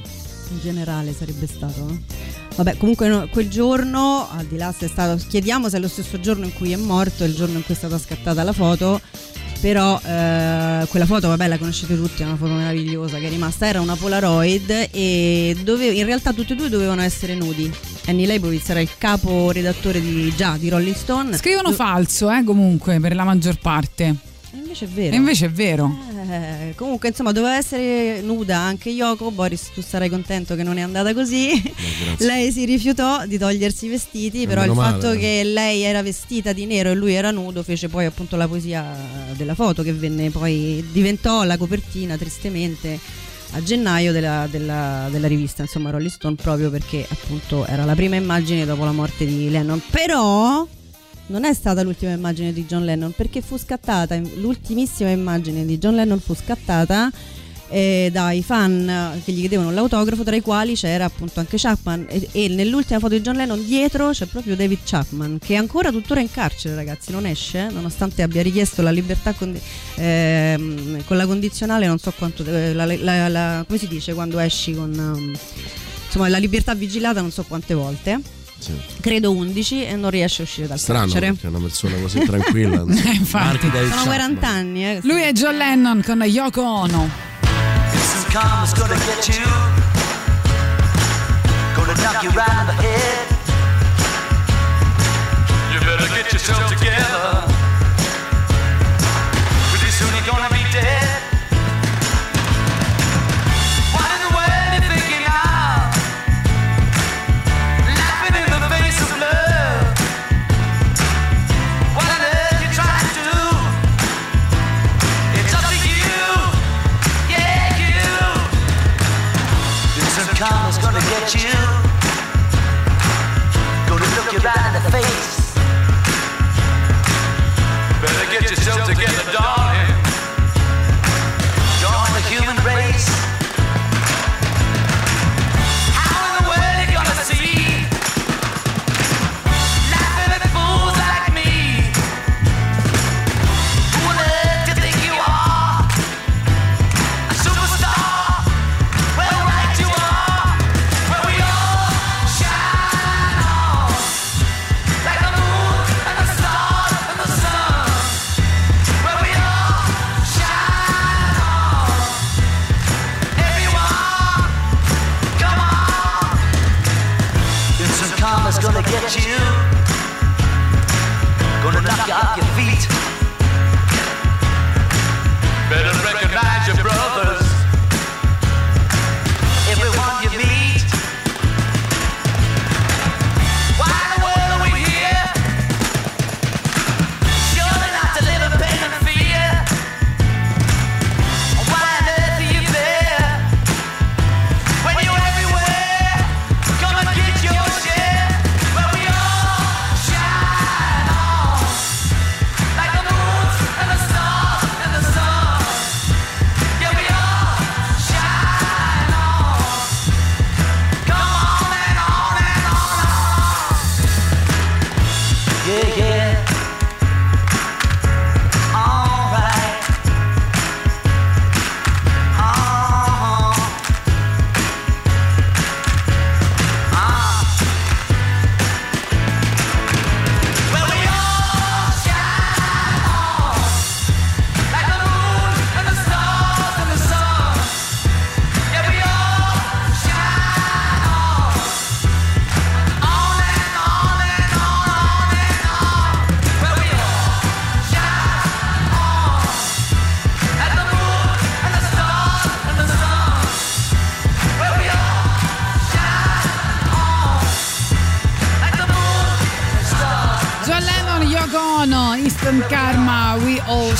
in generale sarebbe stato. eh. Vabbè, comunque no, quel giorno, al di là se è stato, chiediamo se è lo stesso giorno in cui è morto, il giorno in cui è stata scattata la foto, però eh, quella foto, vabbè, la conoscete tutti, è una foto meravigliosa che è rimasta, era una Polaroid e dove, in realtà tutti e due dovevano essere nudi. Annie Leibovitz era il capo redattore di, già di Rolling Stone. Scrivono Do- falso, eh, comunque, per la maggior parte. Invece è vero. E invece è vero. Eh, comunque, insomma, doveva essere nuda anche Yoko. Boris, tu sarai contento che non è andata così. (laughs) lei si rifiutò di togliersi i vestiti, però il meno fatto male. che lei era vestita di nero e lui era nudo fece poi appunto la poesia della foto che venne poi diventò la copertina tristemente a gennaio della, della- della rivista insomma Rolling Stone proprio perché appunto era la prima immagine dopo la morte di Lennon però non è stata l'ultima immagine di John Lennon perché fu scattata l'ultimissima immagine di John Lennon fu scattata eh, dai fan eh, che gli chiedevano l'autografo tra i quali c'era appunto anche Chapman. E, e nell'ultima foto di John Lennon dietro c'è proprio David Chapman che è ancora tuttora in carcere ragazzi. Non esce nonostante abbia richiesto la libertà condi- ehm, con la condizionale non so quanto eh, la- la- la- come si dice quando esci con ehm, insomma la libertà vigilata non so quante volte Sì. credo 11 e non riesce a uscire dal Strano carcere perché è una persona così tranquilla. (laughs) insomma. infatti. Sono Chapman. 40 anni eh. Lui è John Lennon con Yoko Ono. This karma's gonna get you. Gonna knock you right in the head. You better get yourself together.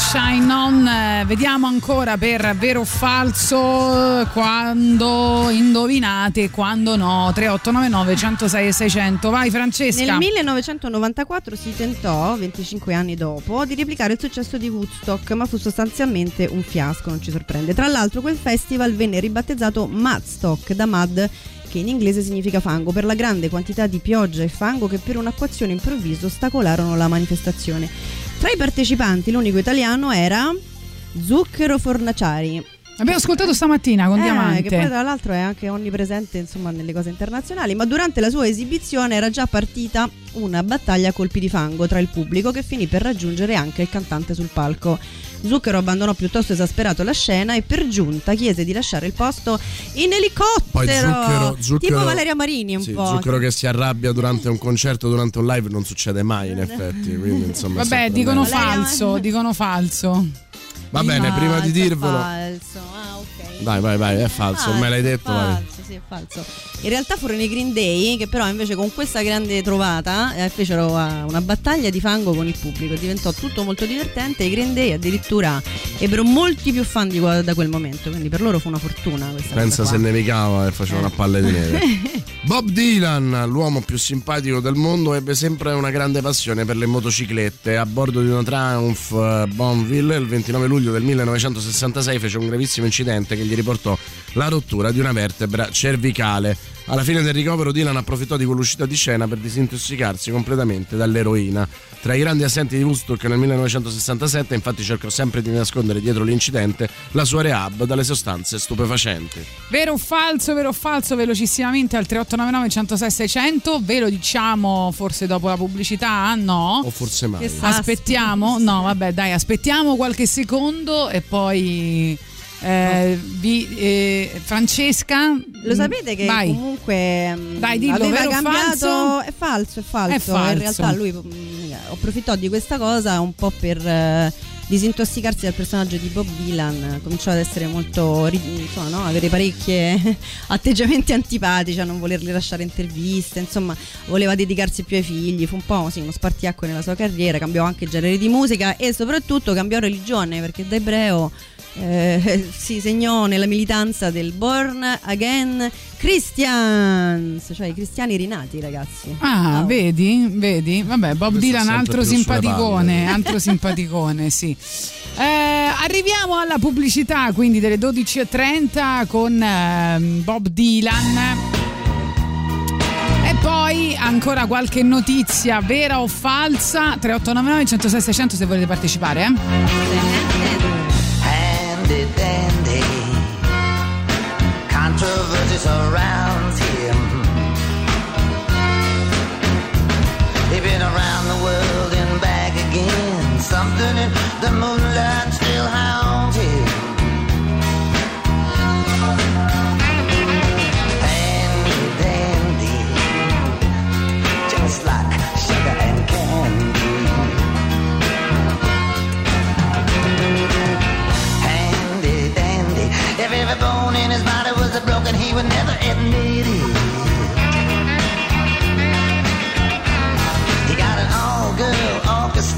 Shine On. Eh, Vediamo ancora per vero o falso eh, quando indovinate quando no. 3899 106 e 600. Vai Francesca. Nel 1994 si tentò, 25 anni dopo, di replicare il successo di Woodstock, ma fu sostanzialmente un fiasco, non ci sorprende. Tra l'altro quel festival venne ribattezzato Mudstock da Mud che in inglese significa fango, per la grande quantità di pioggia e fango che per un acquazzone improvviso ostacolarono la manifestazione. Tra i partecipanti l'unico italiano era Zucchero Fornaciari, Abbiamo ascoltato stamattina con eh, Diamante. Che poi tra l'altro è anche onnipresente insomma nelle cose internazionali, ma durante la sua esibizione era già partita una battaglia a colpi di fango tra il pubblico che finì per raggiungere anche il cantante sul palco. Zucchero abbandonò piuttosto esasperato la scena e per giunta chiese di lasciare il posto in elicottero. Poi zucchero, zucchero tipo Valeria Marini un sì, po'. zucchero che si arrabbia durante un concerto, durante un live non succede mai in effetti, quindi insomma Vabbè, dicono bene. falso, dicono falso. Va bene, prima di Falso, è dirvelo. Falso. Ah, ok. Vai, vai, vai, è falso, me l'hai detto, vai. È falso. In realtà furono i Green Day che però invece con questa grande trovata eh, fecero eh, una battaglia di fango con il pubblico, diventò tutto molto divertente i Green Day addirittura ebbero molti più fan di da quel momento, quindi per loro fu una fortuna questa Pensa se nevicava e facevano a palle di neve. (laughs) Bob Dylan, l'uomo più simpatico del mondo, ebbe sempre una grande passione per le motociclette. A bordo di una Triumph eh, Bonneville, il 29 luglio del 1966, fece un gravissimo incidente che gli riportò la rottura di una vertebra cervicale. Alla fine del ricovero Dylan approfittò di quell'uscita di scena per disintossicarsi completamente dall'eroina. Tra i grandi assenti di Woodstock nel 1967 infatti cercò sempre di nascondere dietro l'incidente la sua rehab dalle sostanze stupefacenti. Vero o falso, vero o falso, velocissimamente al 3899 106 600. Ve lo diciamo forse dopo la pubblicità? No. O forse mai. Aspettiamo? No, vabbè, dai, aspettiamo qualche secondo e poi. Eh, vi- eh, Francesca, Lo sapete che Vai. comunque mh, Dai, dillo, aveva cambiato falso? è falso, è falso. È falso. In realtà lui mh, approfittò di questa cosa un po' per eh, disintossicarsi dal personaggio di Bob Dylan, cominciò ad essere molto insomma, no? avere parecchie (laughs) atteggiamenti antipatici, a non volergli lasciare interviste, insomma, voleva dedicarsi più ai figli, fu un po' sì, uno spartiacque nella sua carriera, cambiò anche genere di musica e soprattutto cambiò religione, perché da ebreo eh, (laughs) si segnò nella militanza del Born Again Christians, cioè i cristiani rinati, ragazzi. Ah, vedi? Vedi? Vabbè, Bob Questo Dylan, altro simpaticone, altro (laughs) simpaticone, sì. Eh, arriviamo alla pubblicità, quindi delle 12.30 con ehm, Bob Dylan. E poi ancora qualche notizia vera o falsa 3899 106 600 se volete partecipare eh? Handy dandy. Controversy surrounds him. They've been around the world and back again. Something in the moonlight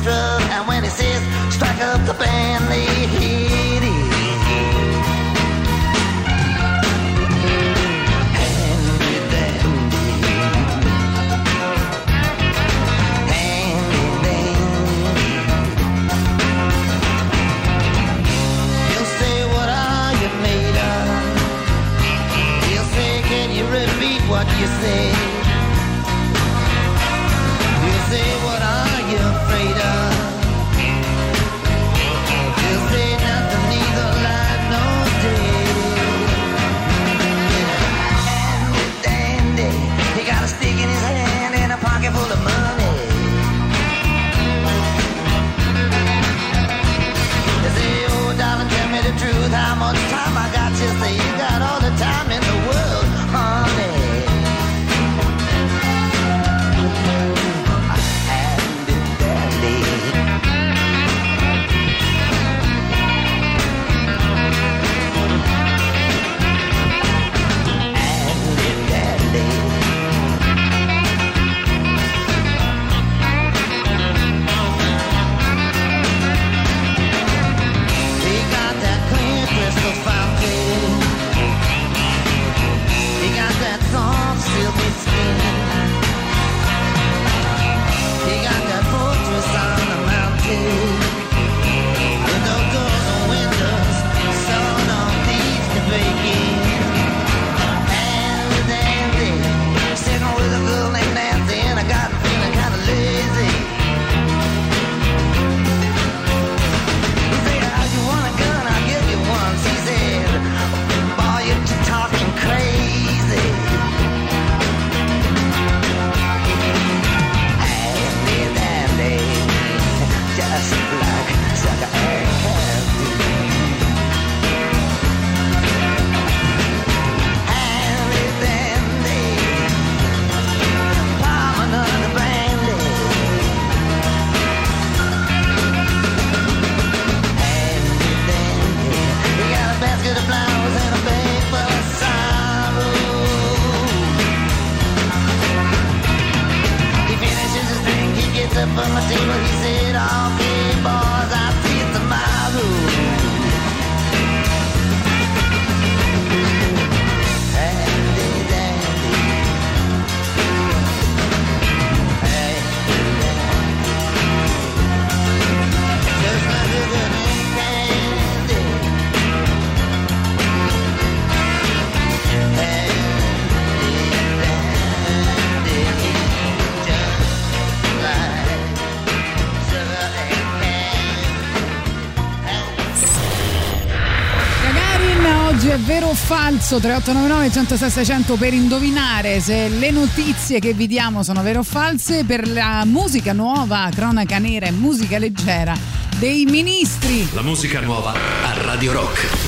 and when he says strike up the band, they hit it. He'll say, What are you made of? He'll say, Can you repeat what you say? Up vero o falso 3899 106 600 per indovinare se le notizie che vi diamo sono vere o false per la musica nuova cronaca nera e musica leggera dei ministri La musica nuova a Radio Rock.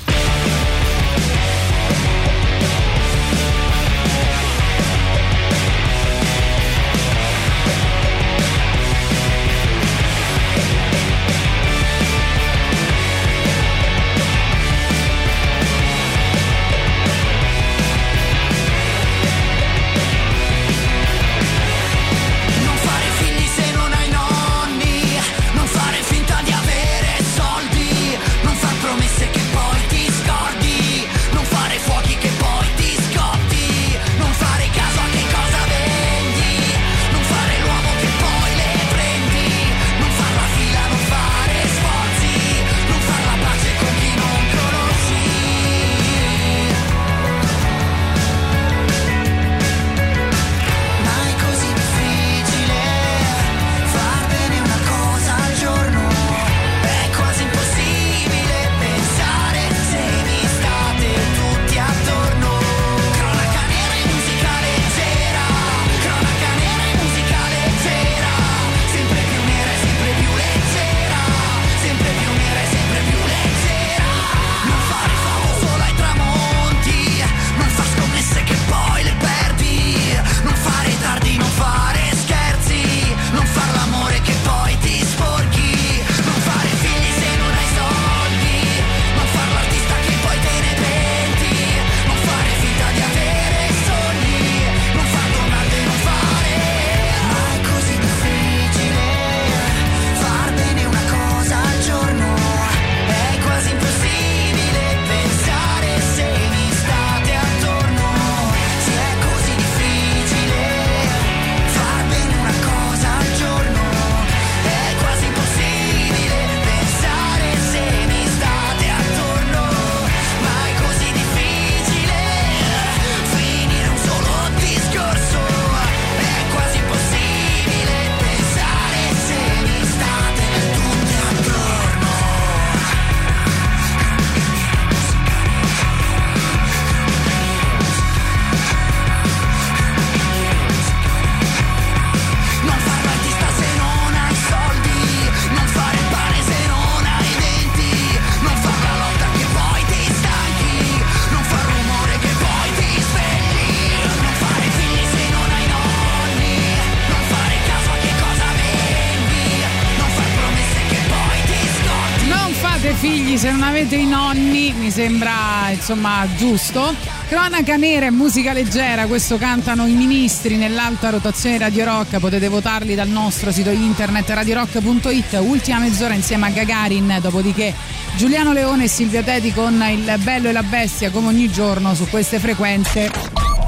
Avete i nonni, mi sembra insomma giusto. Cronaca nera e musica leggera, questo cantano i ministri nell'alta rotazione Radio Rock, potete votarli dal nostro sito internet radiorock.it, ultima mezz'ora insieme a Gagarin, dopodiché Giuliano Leone e Silvia Teti con il bello e la bestia come ogni giorno su queste frequenze.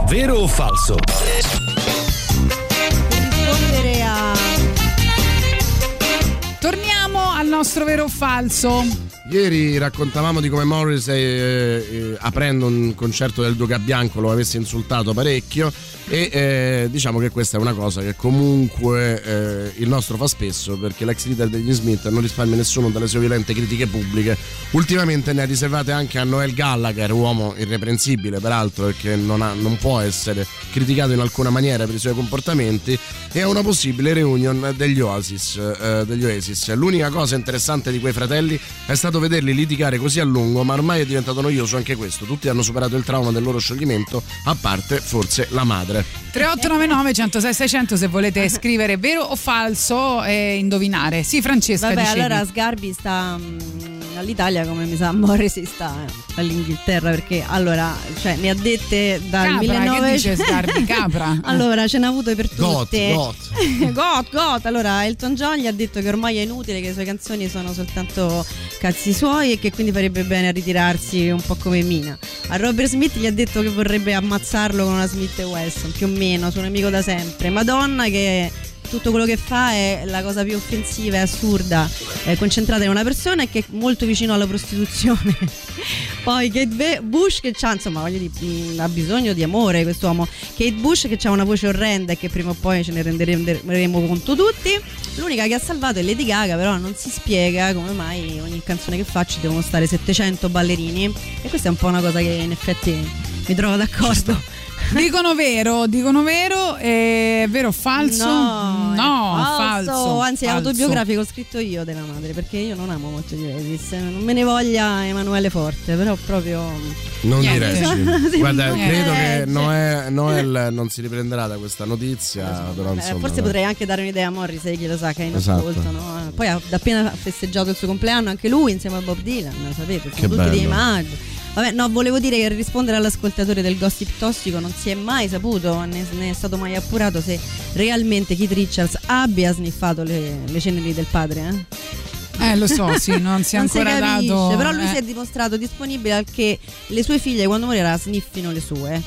Vero o falso? rispondere a Torniamo al nostro vero o falso. Ieri raccontavamo di come Morrissey, eh, eh, aprendo un concerto del Duca Bianco, lo avesse insultato parecchio e eh, diciamo che questa è una cosa che comunque eh, il nostro fa spesso perché l'ex leader degli Smith non risparmia nessuno dalle sue violente critiche pubbliche. Ultimamente ne ha riservate anche a Noel Gallagher, uomo irreprensibile peraltro e che non, ha- non può essere criticato in alcuna maniera per i suoi comportamenti e a una possibile reunion degli Oasis. eh, degli Oasis. L'unica cosa interessante di quei fratelli è stato vederli litigare così a lungo, ma ormai è diventato noioso anche questo. Tutti hanno superato il trauma del loro scioglimento, a parte forse la madre. 3899 106 600 se volete (laughs) scrivere vero o falso e indovinare. Sì, Francesca, Vabbè, dicevi. allora Sgarbi sta mm, all'Italia come mi sa Morrissey sta eh, all'Inghilterra perché allora, cioè ne ha dette dal Capra, che 1900 dice Sgarbi? Capra? (laughs) allora, ce n'ha avute per Got, tutte. got. (laughs) got, got. Allora, Elton John gli ha detto che ormai è inutile, che le sue canzoni sono soltanto cazzi suoi e che quindi farebbe bene a ritirarsi un po' come Mina. A Robert Smith gli ha detto che vorrebbe ammazzarlo con una Smith Wesson, più o meno, suo nemico da sempre. Madonna che tutto quello che fa è la cosa più offensiva e assurda, è concentrata in una persona e che è molto vicino alla prostituzione. (laughs) Poi Kate Bush che c'ha, insomma, voglio dire, mh, ha bisogno di amore quest'uomo. Kate Bush che ha una voce orrenda e che prima o poi ce ne renderemo conto tutti. L'unica che ha salvato è Lady Gaga, però non si spiega come mai ogni canzone che fa ci devono stare 700 ballerini. E questa è un po' una cosa che in effetti mi trovo d'accordo. Dicono vero, dicono vero, è vero o falso? No, No, è falso. Anzi, è falso. autobiografico ho scritto io della madre perché io non amo molto Oasis. Non me ne voglia Emanuele Forte, però proprio. Non Niente. direi. (laughs) Guarda, non credo direi. che Noè- Noel non si riprenderà da questa notizia, però Eh, insomma. forse dai. potrei anche dare un'idea a Morrissey, chi lo sa, che è in Esatto. ascolto. no? Poi ha appena festeggiato il suo compleanno anche lui insieme a Bob Dylan, lo sapete, sono Che tutti bello. dei maggi. Vabbè, no, volevo dire che rispondere all'ascoltatore del gossip tossico non si è mai saputo, né, né è stato mai appurato se realmente Keith Richards abbia sniffato le, le ceneri del padre. Eh? Eh, lo so, sì, non si è (laughs) Non ancora capisce, dato. Però lui eh. si è dimostrato disponibile a che le sue figlie quando morirà sniffino le sue.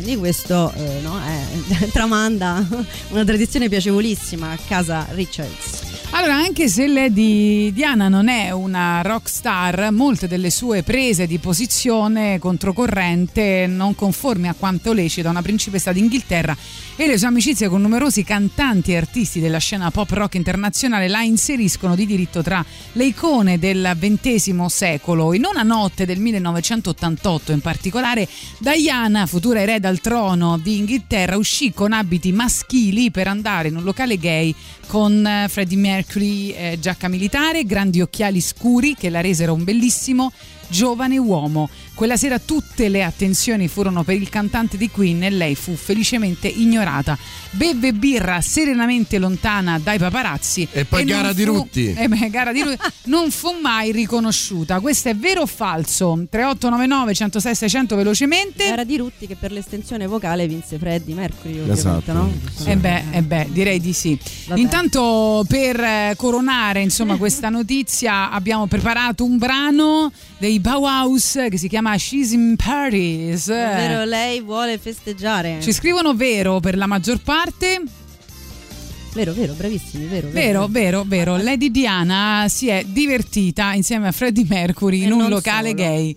Quindi questo eh, no, è- (laughs) tramanda una tradizione piacevolissima a casa Richards. Allora, anche se Lady Diana non è una rock star, molte delle sue prese di posizione controcorrente non conformi a quanto lecita una principessa d'Inghilterra e le sue amicizie con numerosi cantanti e artisti della scena pop rock internazionale la inseriscono di diritto tra le icone del XX secolo. In una notte del 1988 in particolare, Diana, futura erede al trono di Inghilterra, uscì con abiti maschili per andare in un locale gay con eh, Freddie Mercury, eh, giacca militare, grandi occhiali scuri che la resero un bellissimo giovane uomo. Quella sera tutte le attenzioni furono per il cantante di Queen e lei fu felicemente ignorata. Bevve birra serenamente lontana dai paparazzi. E poi non gara di fu- Rutti. eh beh, gara di Rutti. (laughs) non fu mai riconosciuta. Questo è vero o falso? 3899 106 600 velocemente. Era di Rutti che per l'estensione vocale vinse Freddie Mercury, ovviamente, Esatto. no? Eh beh, eh beh, direi di sì. Vabbè. Intanto per eh, coronare insomma, questa (laughs) notizia abbiamo preparato un brano dei Bauhaus che si chiama She's in Paris. Ovvero lei vuole festeggiare. Ci scrivono vero per la maggior parte. Vero, vero, bravissimi, vero. Vero, vero, vero. (laughs) Lady Diana si è divertita insieme a Freddie Mercury in E un non locale solo. gay.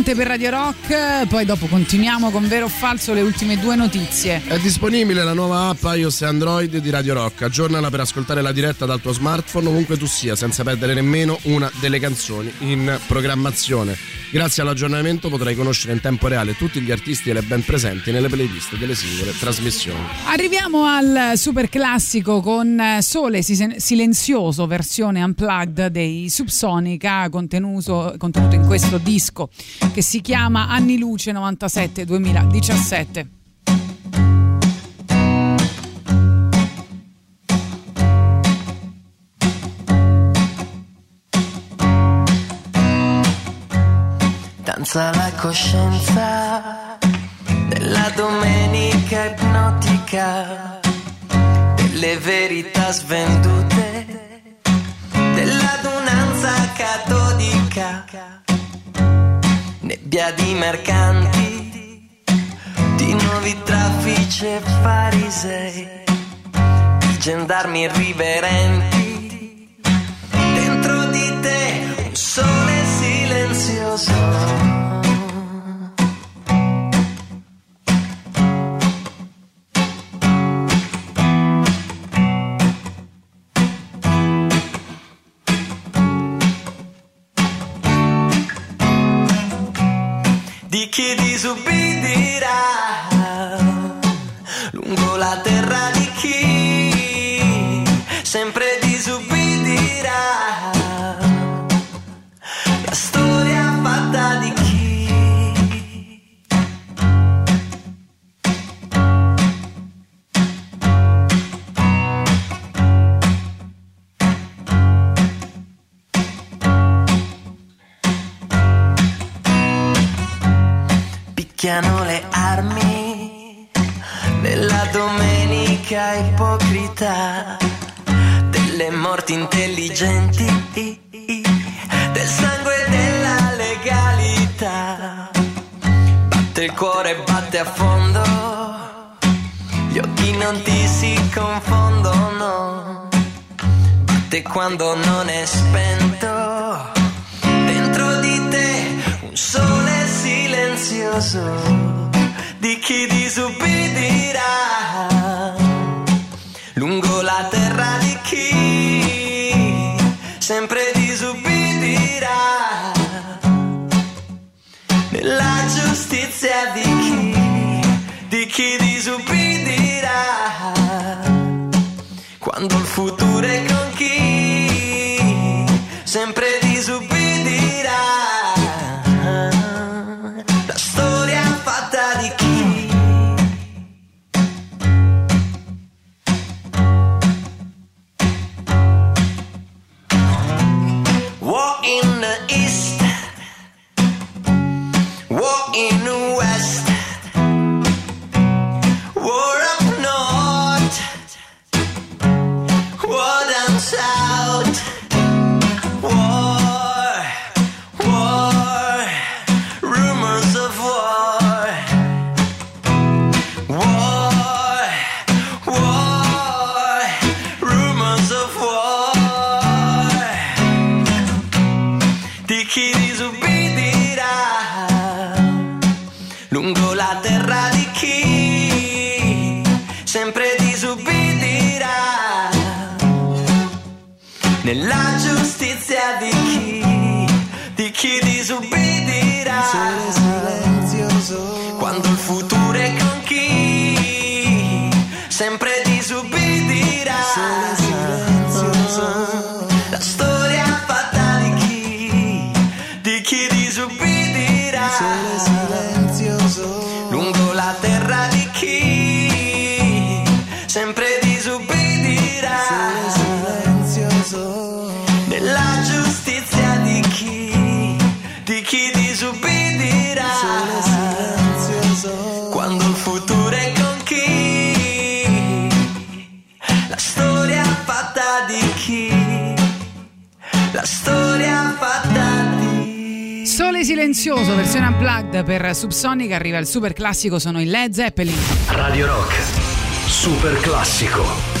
Importante per Radio Rock, poi dopo continuiamo con vero o falso le ultime due notizie. È disponibile la nuova app iOS e Android di Radio Rock. Aggiornala per ascoltare la diretta dal tuo smartphone ovunque tu sia, senza perdere nemmeno una delle canzoni in programmazione. Grazie all'aggiornamento potrai conoscere in tempo reale tutti gli artisti e le band presenti nelle playlist delle singole trasmissioni. Arriviamo al super classico con eh, Sole Silenzioso, versione unplugged dei Subsonica, contenuto, contenuto in questo disco che si chiama Anni Luce 97-2017. Danza la coscienza della domenica ipnotica, delle verità svendute, dell'adunanza catodica, nebbia di mercanti, di nuovi traffici e farisei, di gendarmi irriverenti, silenzioso. di chi disubbidirà picchiano le armi. Nella domenica ipocrita delle morti intelligenti del sangue e della legalità. Batte il cuore batte a fondo. Gli occhi non ti si confondono. Batte quando non è spento. Dentro di te un sole silenzioso di chi disubbidirà lungo la terra di chi sempre disubbidirà nella giustizia di chi di chi disubbidirà quando il futuro è con chi nella giustizia di chi? Di chi disubbidirà quando il futuro è con chi? Sempre la storia fatta di Sole silenzioso, versione unplugged per Subsonica, arriva il super classico, sono i Led Zeppelin. Radio Rock. Super classico.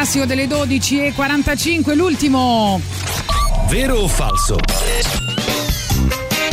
Classico delle 12.45, l'ultimo. Vero o falso?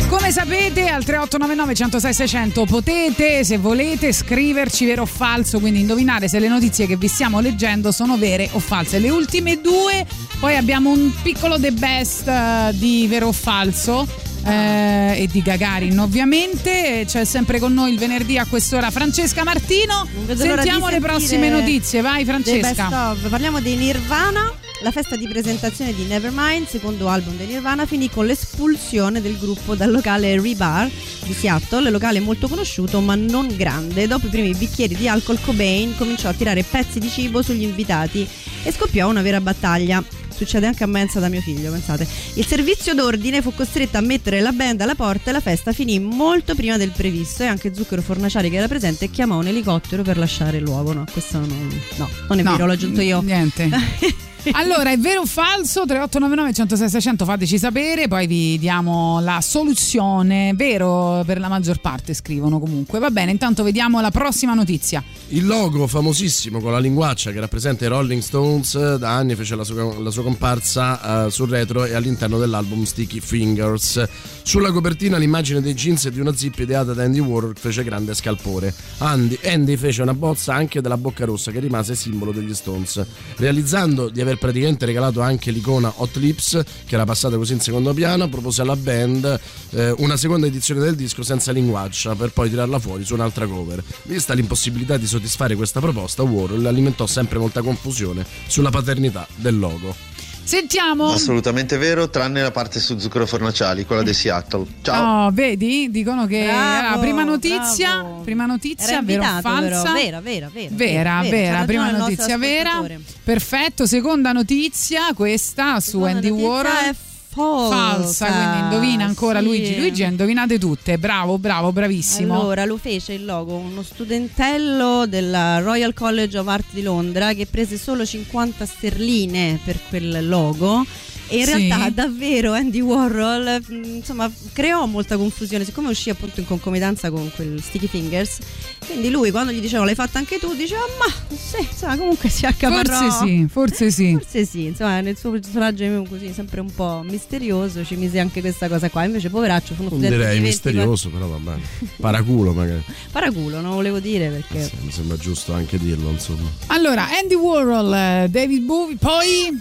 Come sapete al 3899 106 600 potete se volete scriverci vero o falso, quindi indovinare se le notizie che vi stiamo leggendo sono vere o false. Le ultime due, poi abbiamo un piccolo the best eh, di vero o falso. Eh, e di Gagarin ovviamente c'è sempre con noi il venerdì a quest'ora Francesca Martino di sentiamo le prossime notizie vai Francesca. Parliamo dei Nirvana. La festa di presentazione di Nevermind, secondo album dei Nirvana, finì con l'espulsione del gruppo dal locale Rebar di Seattle, locale molto conosciuto ma non grande. Dopo i primi bicchieri di alcol, Cobain cominciò a tirare pezzi di cibo sugli invitati e scoppiò una vera battaglia. Succede anche a mensa da mio figlio, pensate. Il servizio d'ordine fu costretto a mettere la band alla porta e la festa finì molto prima del previsto e anche Zucchero Fornaciari che era presente chiamò un elicottero per lasciare il luogo. No, questo non, no, non è No, vero, l'ho aggiunto io. Niente. (laughs) Allora, è vero o falso? 3899 106 600 fateci sapere, poi vi diamo la soluzione. Vero per la maggior parte scrivono comunque. Va bene, intanto vediamo la prossima notizia. Il logo famosissimo con la linguaccia che rappresenta i Rolling Stones eh, da anni fece la sua, la sua comparsa eh, sul retro e all'interno dell'album Sticky Fingers. Sulla copertina l'immagine dei jeans e di una zip ideata da Andy Warhol fece grande scalpore. Andy, Andy fece una bozza anche della bocca rossa che rimase simbolo degli Stones, realizzando di aver praticamente regalato anche l'icona Hot Lips che era passata così in secondo piano, propose alla band eh, una seconda edizione del disco senza linguaccia per poi tirarla fuori su un'altra cover. Vista l'impossibilità di soddisfare questa proposta, Warhol alimentò sempre molta confusione sulla paternità del logo. Sentiamo. Assolutamente vero, tranne la parte su zucchero fornaciali, quella di Seattle. Ciao. Oh, vedi? Dicono che Bravo, allora, prima notizia, prima notizia, vero falsa? Vera, vera, vera. Vera, vera, prima notizia vera. Perfetto, seconda notizia, questa su Seconda Andy notizia Warhol. è falsa, quindi indovina ancora sì. Luigi. Luigi ha indovinate tutte. Bravo, bravo, bravissimo. Allora, lo fece il logo uno studentello della Royal College of Art di Londra che prese solo 50 sterline per quel logo. E in Sì. realtà davvero Andy Warhol mh, insomma creò molta confusione siccome uscì appunto in concomitanza con quel Sticky Fingers quindi lui quando gli dicevano l'hai fatta anche tu diceva ma sì insomma comunque si accaparrò Forse sì, forse sì. Forse sì, insomma, nel suo personaggio così sempre un po' misterioso ci mise anche questa cosa qua. Invece, poveraccio, fu uno Non studente direi di 20 misterioso, però va bene. Paraculo magari. Paraculo, non volevo dire perché. Sì, mi sembra giusto anche dirlo, insomma. Allora, Andy Warhol, eh, David Bowie, poi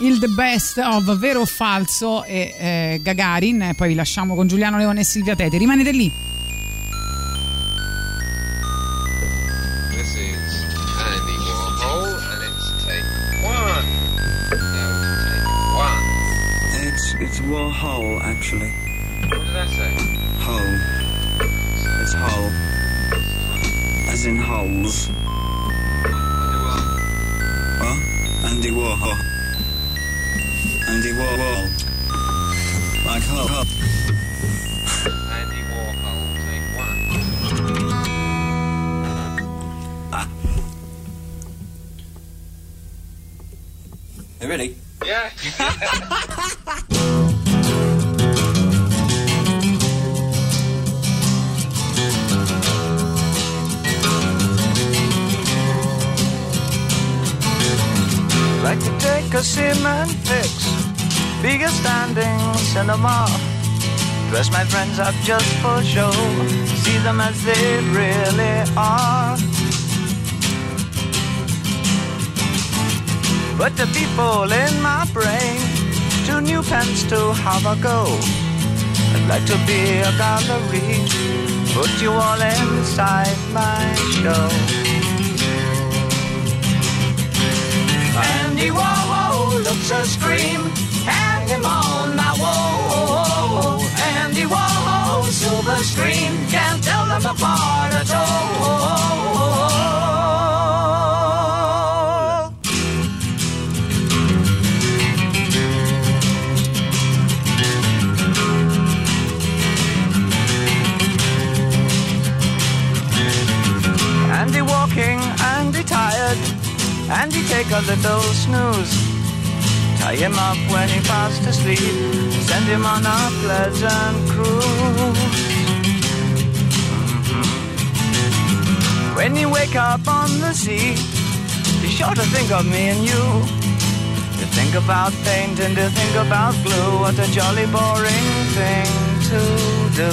il The Best of Vero o Falso e eh, Gagarin, e poi vi lasciamo con Giuliano Leone e Silvia Tete. Rimanete lì. This is Andy Warhol, and it's. It's it's Warhol actually. What did I say? Hole. It's hole. As in holes. What? Andy Warhol. Andy Warhol. Like hole. Andy Warhol, take one. Ah. You ready? Yeah. (laughs) (laughs) Like to take a cement fix, bigger standing cinema. Dress my friends up just for show, see them as they really are. But the people in my brain, two new pens to have a go. I'd like to be a gallery, put you all inside my show. Andy Warhol looks a scream, hang him on my wall. Andy Warhol, silver screen, can't tell them apart at all. Andy take a little snooze. Tie him up when he fast asleep, send him on a pleasant cruise. Mhm. When you wake up on the sea, be sure to think of me and you. To think about paint and to think about glue, what a jolly boring thing to do.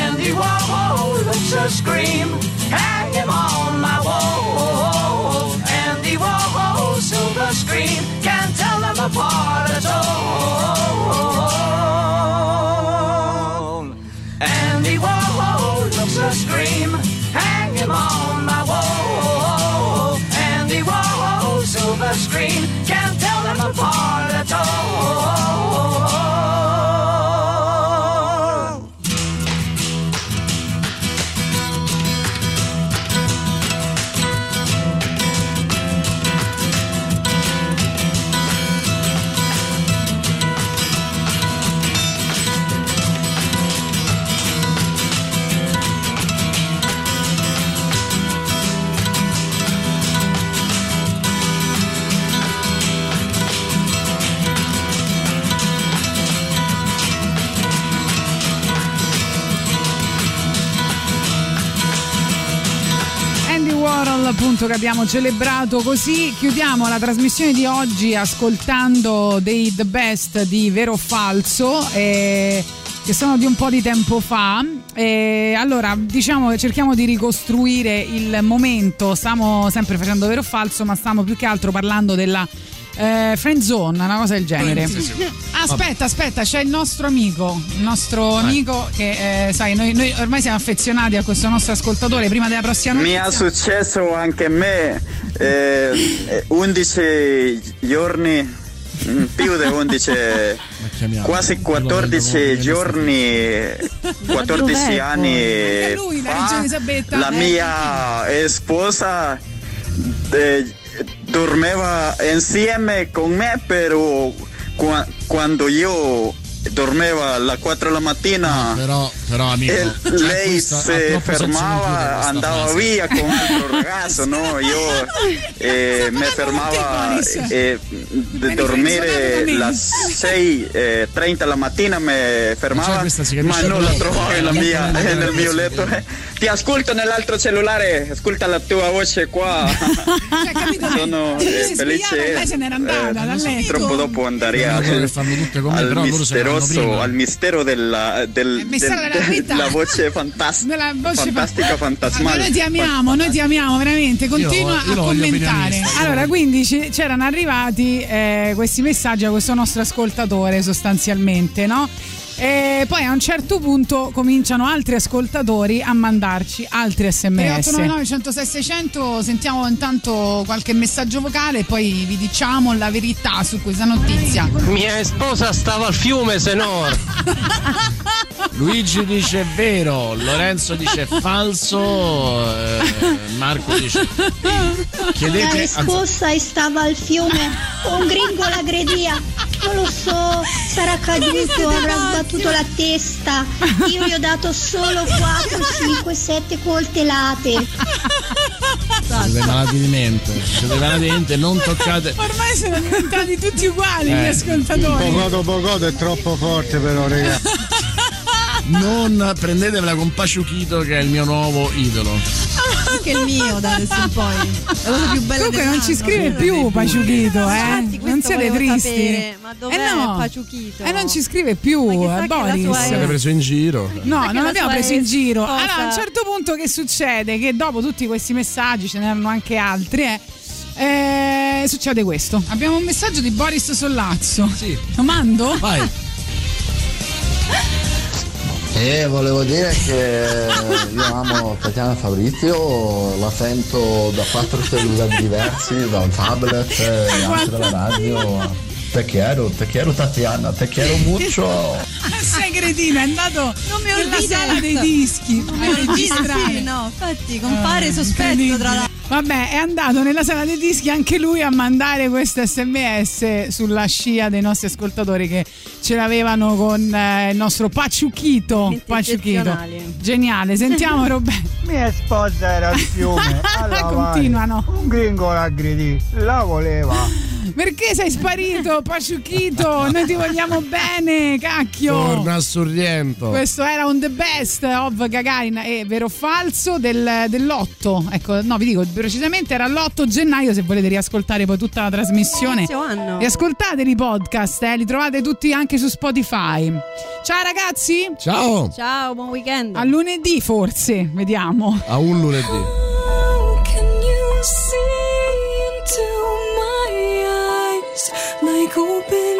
Andy Warhol looks a scream, hang on my wall. Silver screen, can't tell them apart at all. Appunto che abbiamo celebrato così chiudiamo la trasmissione di oggi ascoltando dei The Best di Vero o Falso eh, che sono di un po' di tempo fa. Eh, allora diciamo cerchiamo di ricostruire il momento. Stiamo sempre facendo Vero o Falso ma stiamo più che altro parlando della eh, friend zone, una cosa del genere. Sì. Aspetta, aspetta, c'è il nostro amico, il nostro amico che eh, sai, noi, noi ormai siamo affezionati a questo nostro ascoltatore prima della prossima Mi notizia. è successo anche a me eh, eh, 11 giorni, mm, più di 11, quasi 14 giorni, 14 anni È lui, la fa, la eh. mia sposa eh, dormiva insieme con me, però qua- quando io dormivo alle 4 della mattina Però, però amico, e cioè, lei questa ha si troppo senso di fermava, questa andava frase. via con un (laughs) altro ragazzo, no? Io eh, mi fermava Boris. eh, di dormire alle 6.30 la mattina, mi fermava, questa si ma capisce non la proprio. trovavo Eh, nella la mia- mettono nella nel mio canzone. letto. eh. Ti ascolto nell'altro cellulare, ascolta la tua voce qua. Cioè, capito? Sono Lui eh, si (laughs) svegliava e felice. lei se n'era andata dal letto. Troppo dopo andare Io a- misterioso, prima. al mistero della, del, mistero del- della (laughs) della voce fantastica, (laughs) Della voce fantastica, Ma fantasmale. noi ti amiamo, noi ti amiamo veramente, continua io a lo voglio commentare. Allora, quindi ci- c'erano arrivati eh, questi messaggi a questo nostro ascoltatore sostanzialmente, no? E poi a un certo punto cominciano altri ascoltatori a mandarci altri sms. 3899 106 600 sentiamo intanto qualche messaggio vocale e poi vi diciamo la verità su questa notizia. Mia sposa stava al fiume, se no. (laughs) Luigi dice vero, Lorenzo dice falso, eh, Marco dice La chiedete risposta stava al fiume, un gringo l'aggredia. Non lo so, sarà caduto, avrà sbattuto la testa. Io gli ho dato solo 4, 5, 7 coltellate. siete malati di mente, siete malati di mente, non toccate Ormai sono diventati tutti uguali gli Eh. ascoltatori. Pocoto pocoto è troppo forte però, raga. Non prendetevela con Paciuchito che è il mio nuovo idolo. Anche il mio da adesso in poi. La cosa più bella Comunque non ci scrive più Paciuchito, eh? Infatti, Non siete tristi? sapere, ma dov'è eh no. Paciuchito? Eh non ci scrive più, eh, Boris. Siete preso in giro. No, non abbiamo preso in giro. Allora, a un certo punto che succede? Che dopo tutti questi messaggi, ce n'erano anche altri, eh, eh, succede questo. Abbiamo un messaggio di Boris Sollazzo. Sì. Lo mando? Vai. E volevo dire che io amo Tatiana Fabrizio, la sento da quattro cellulari diversi, da un tablet e anche dalla radio. Te quiero, te quiero Tatiana, te quiero mucho. Sei cretino, è andato Non mi nella sala dei dischi Non mi a registrare. sì, no, infatti compare sospetto Incredibile. tra l'altro. Vabbè, è andato nella sala dei dischi anche lui a mandare questo sms sulla scia dei nostri ascoltatori che ce l'avevano con eh, il nostro Paciuchito. Paciuchito. Geniale, sentiamo (laughs) Roberto. Mia sposa era al fiume. (laughs) Continuano. Un gringo l'aggredì, la voleva. Perché sei sparito, Paciuchito? Noi ti vogliamo bene, cacchio. Torna a Sorrento. Questo era un the best of Gagarin e vero o falso del, dell'8. Ecco, no, vi dico precisamente era l'8 gennaio. Se volete riascoltare poi tutta la trasmissione, riascoltateli i podcast, eh, li trovate tutti anche su Spotify. Ciao ragazzi, Ciao. Ciao, buon weekend. a lunedì forse, vediamo. A un lunedì. Open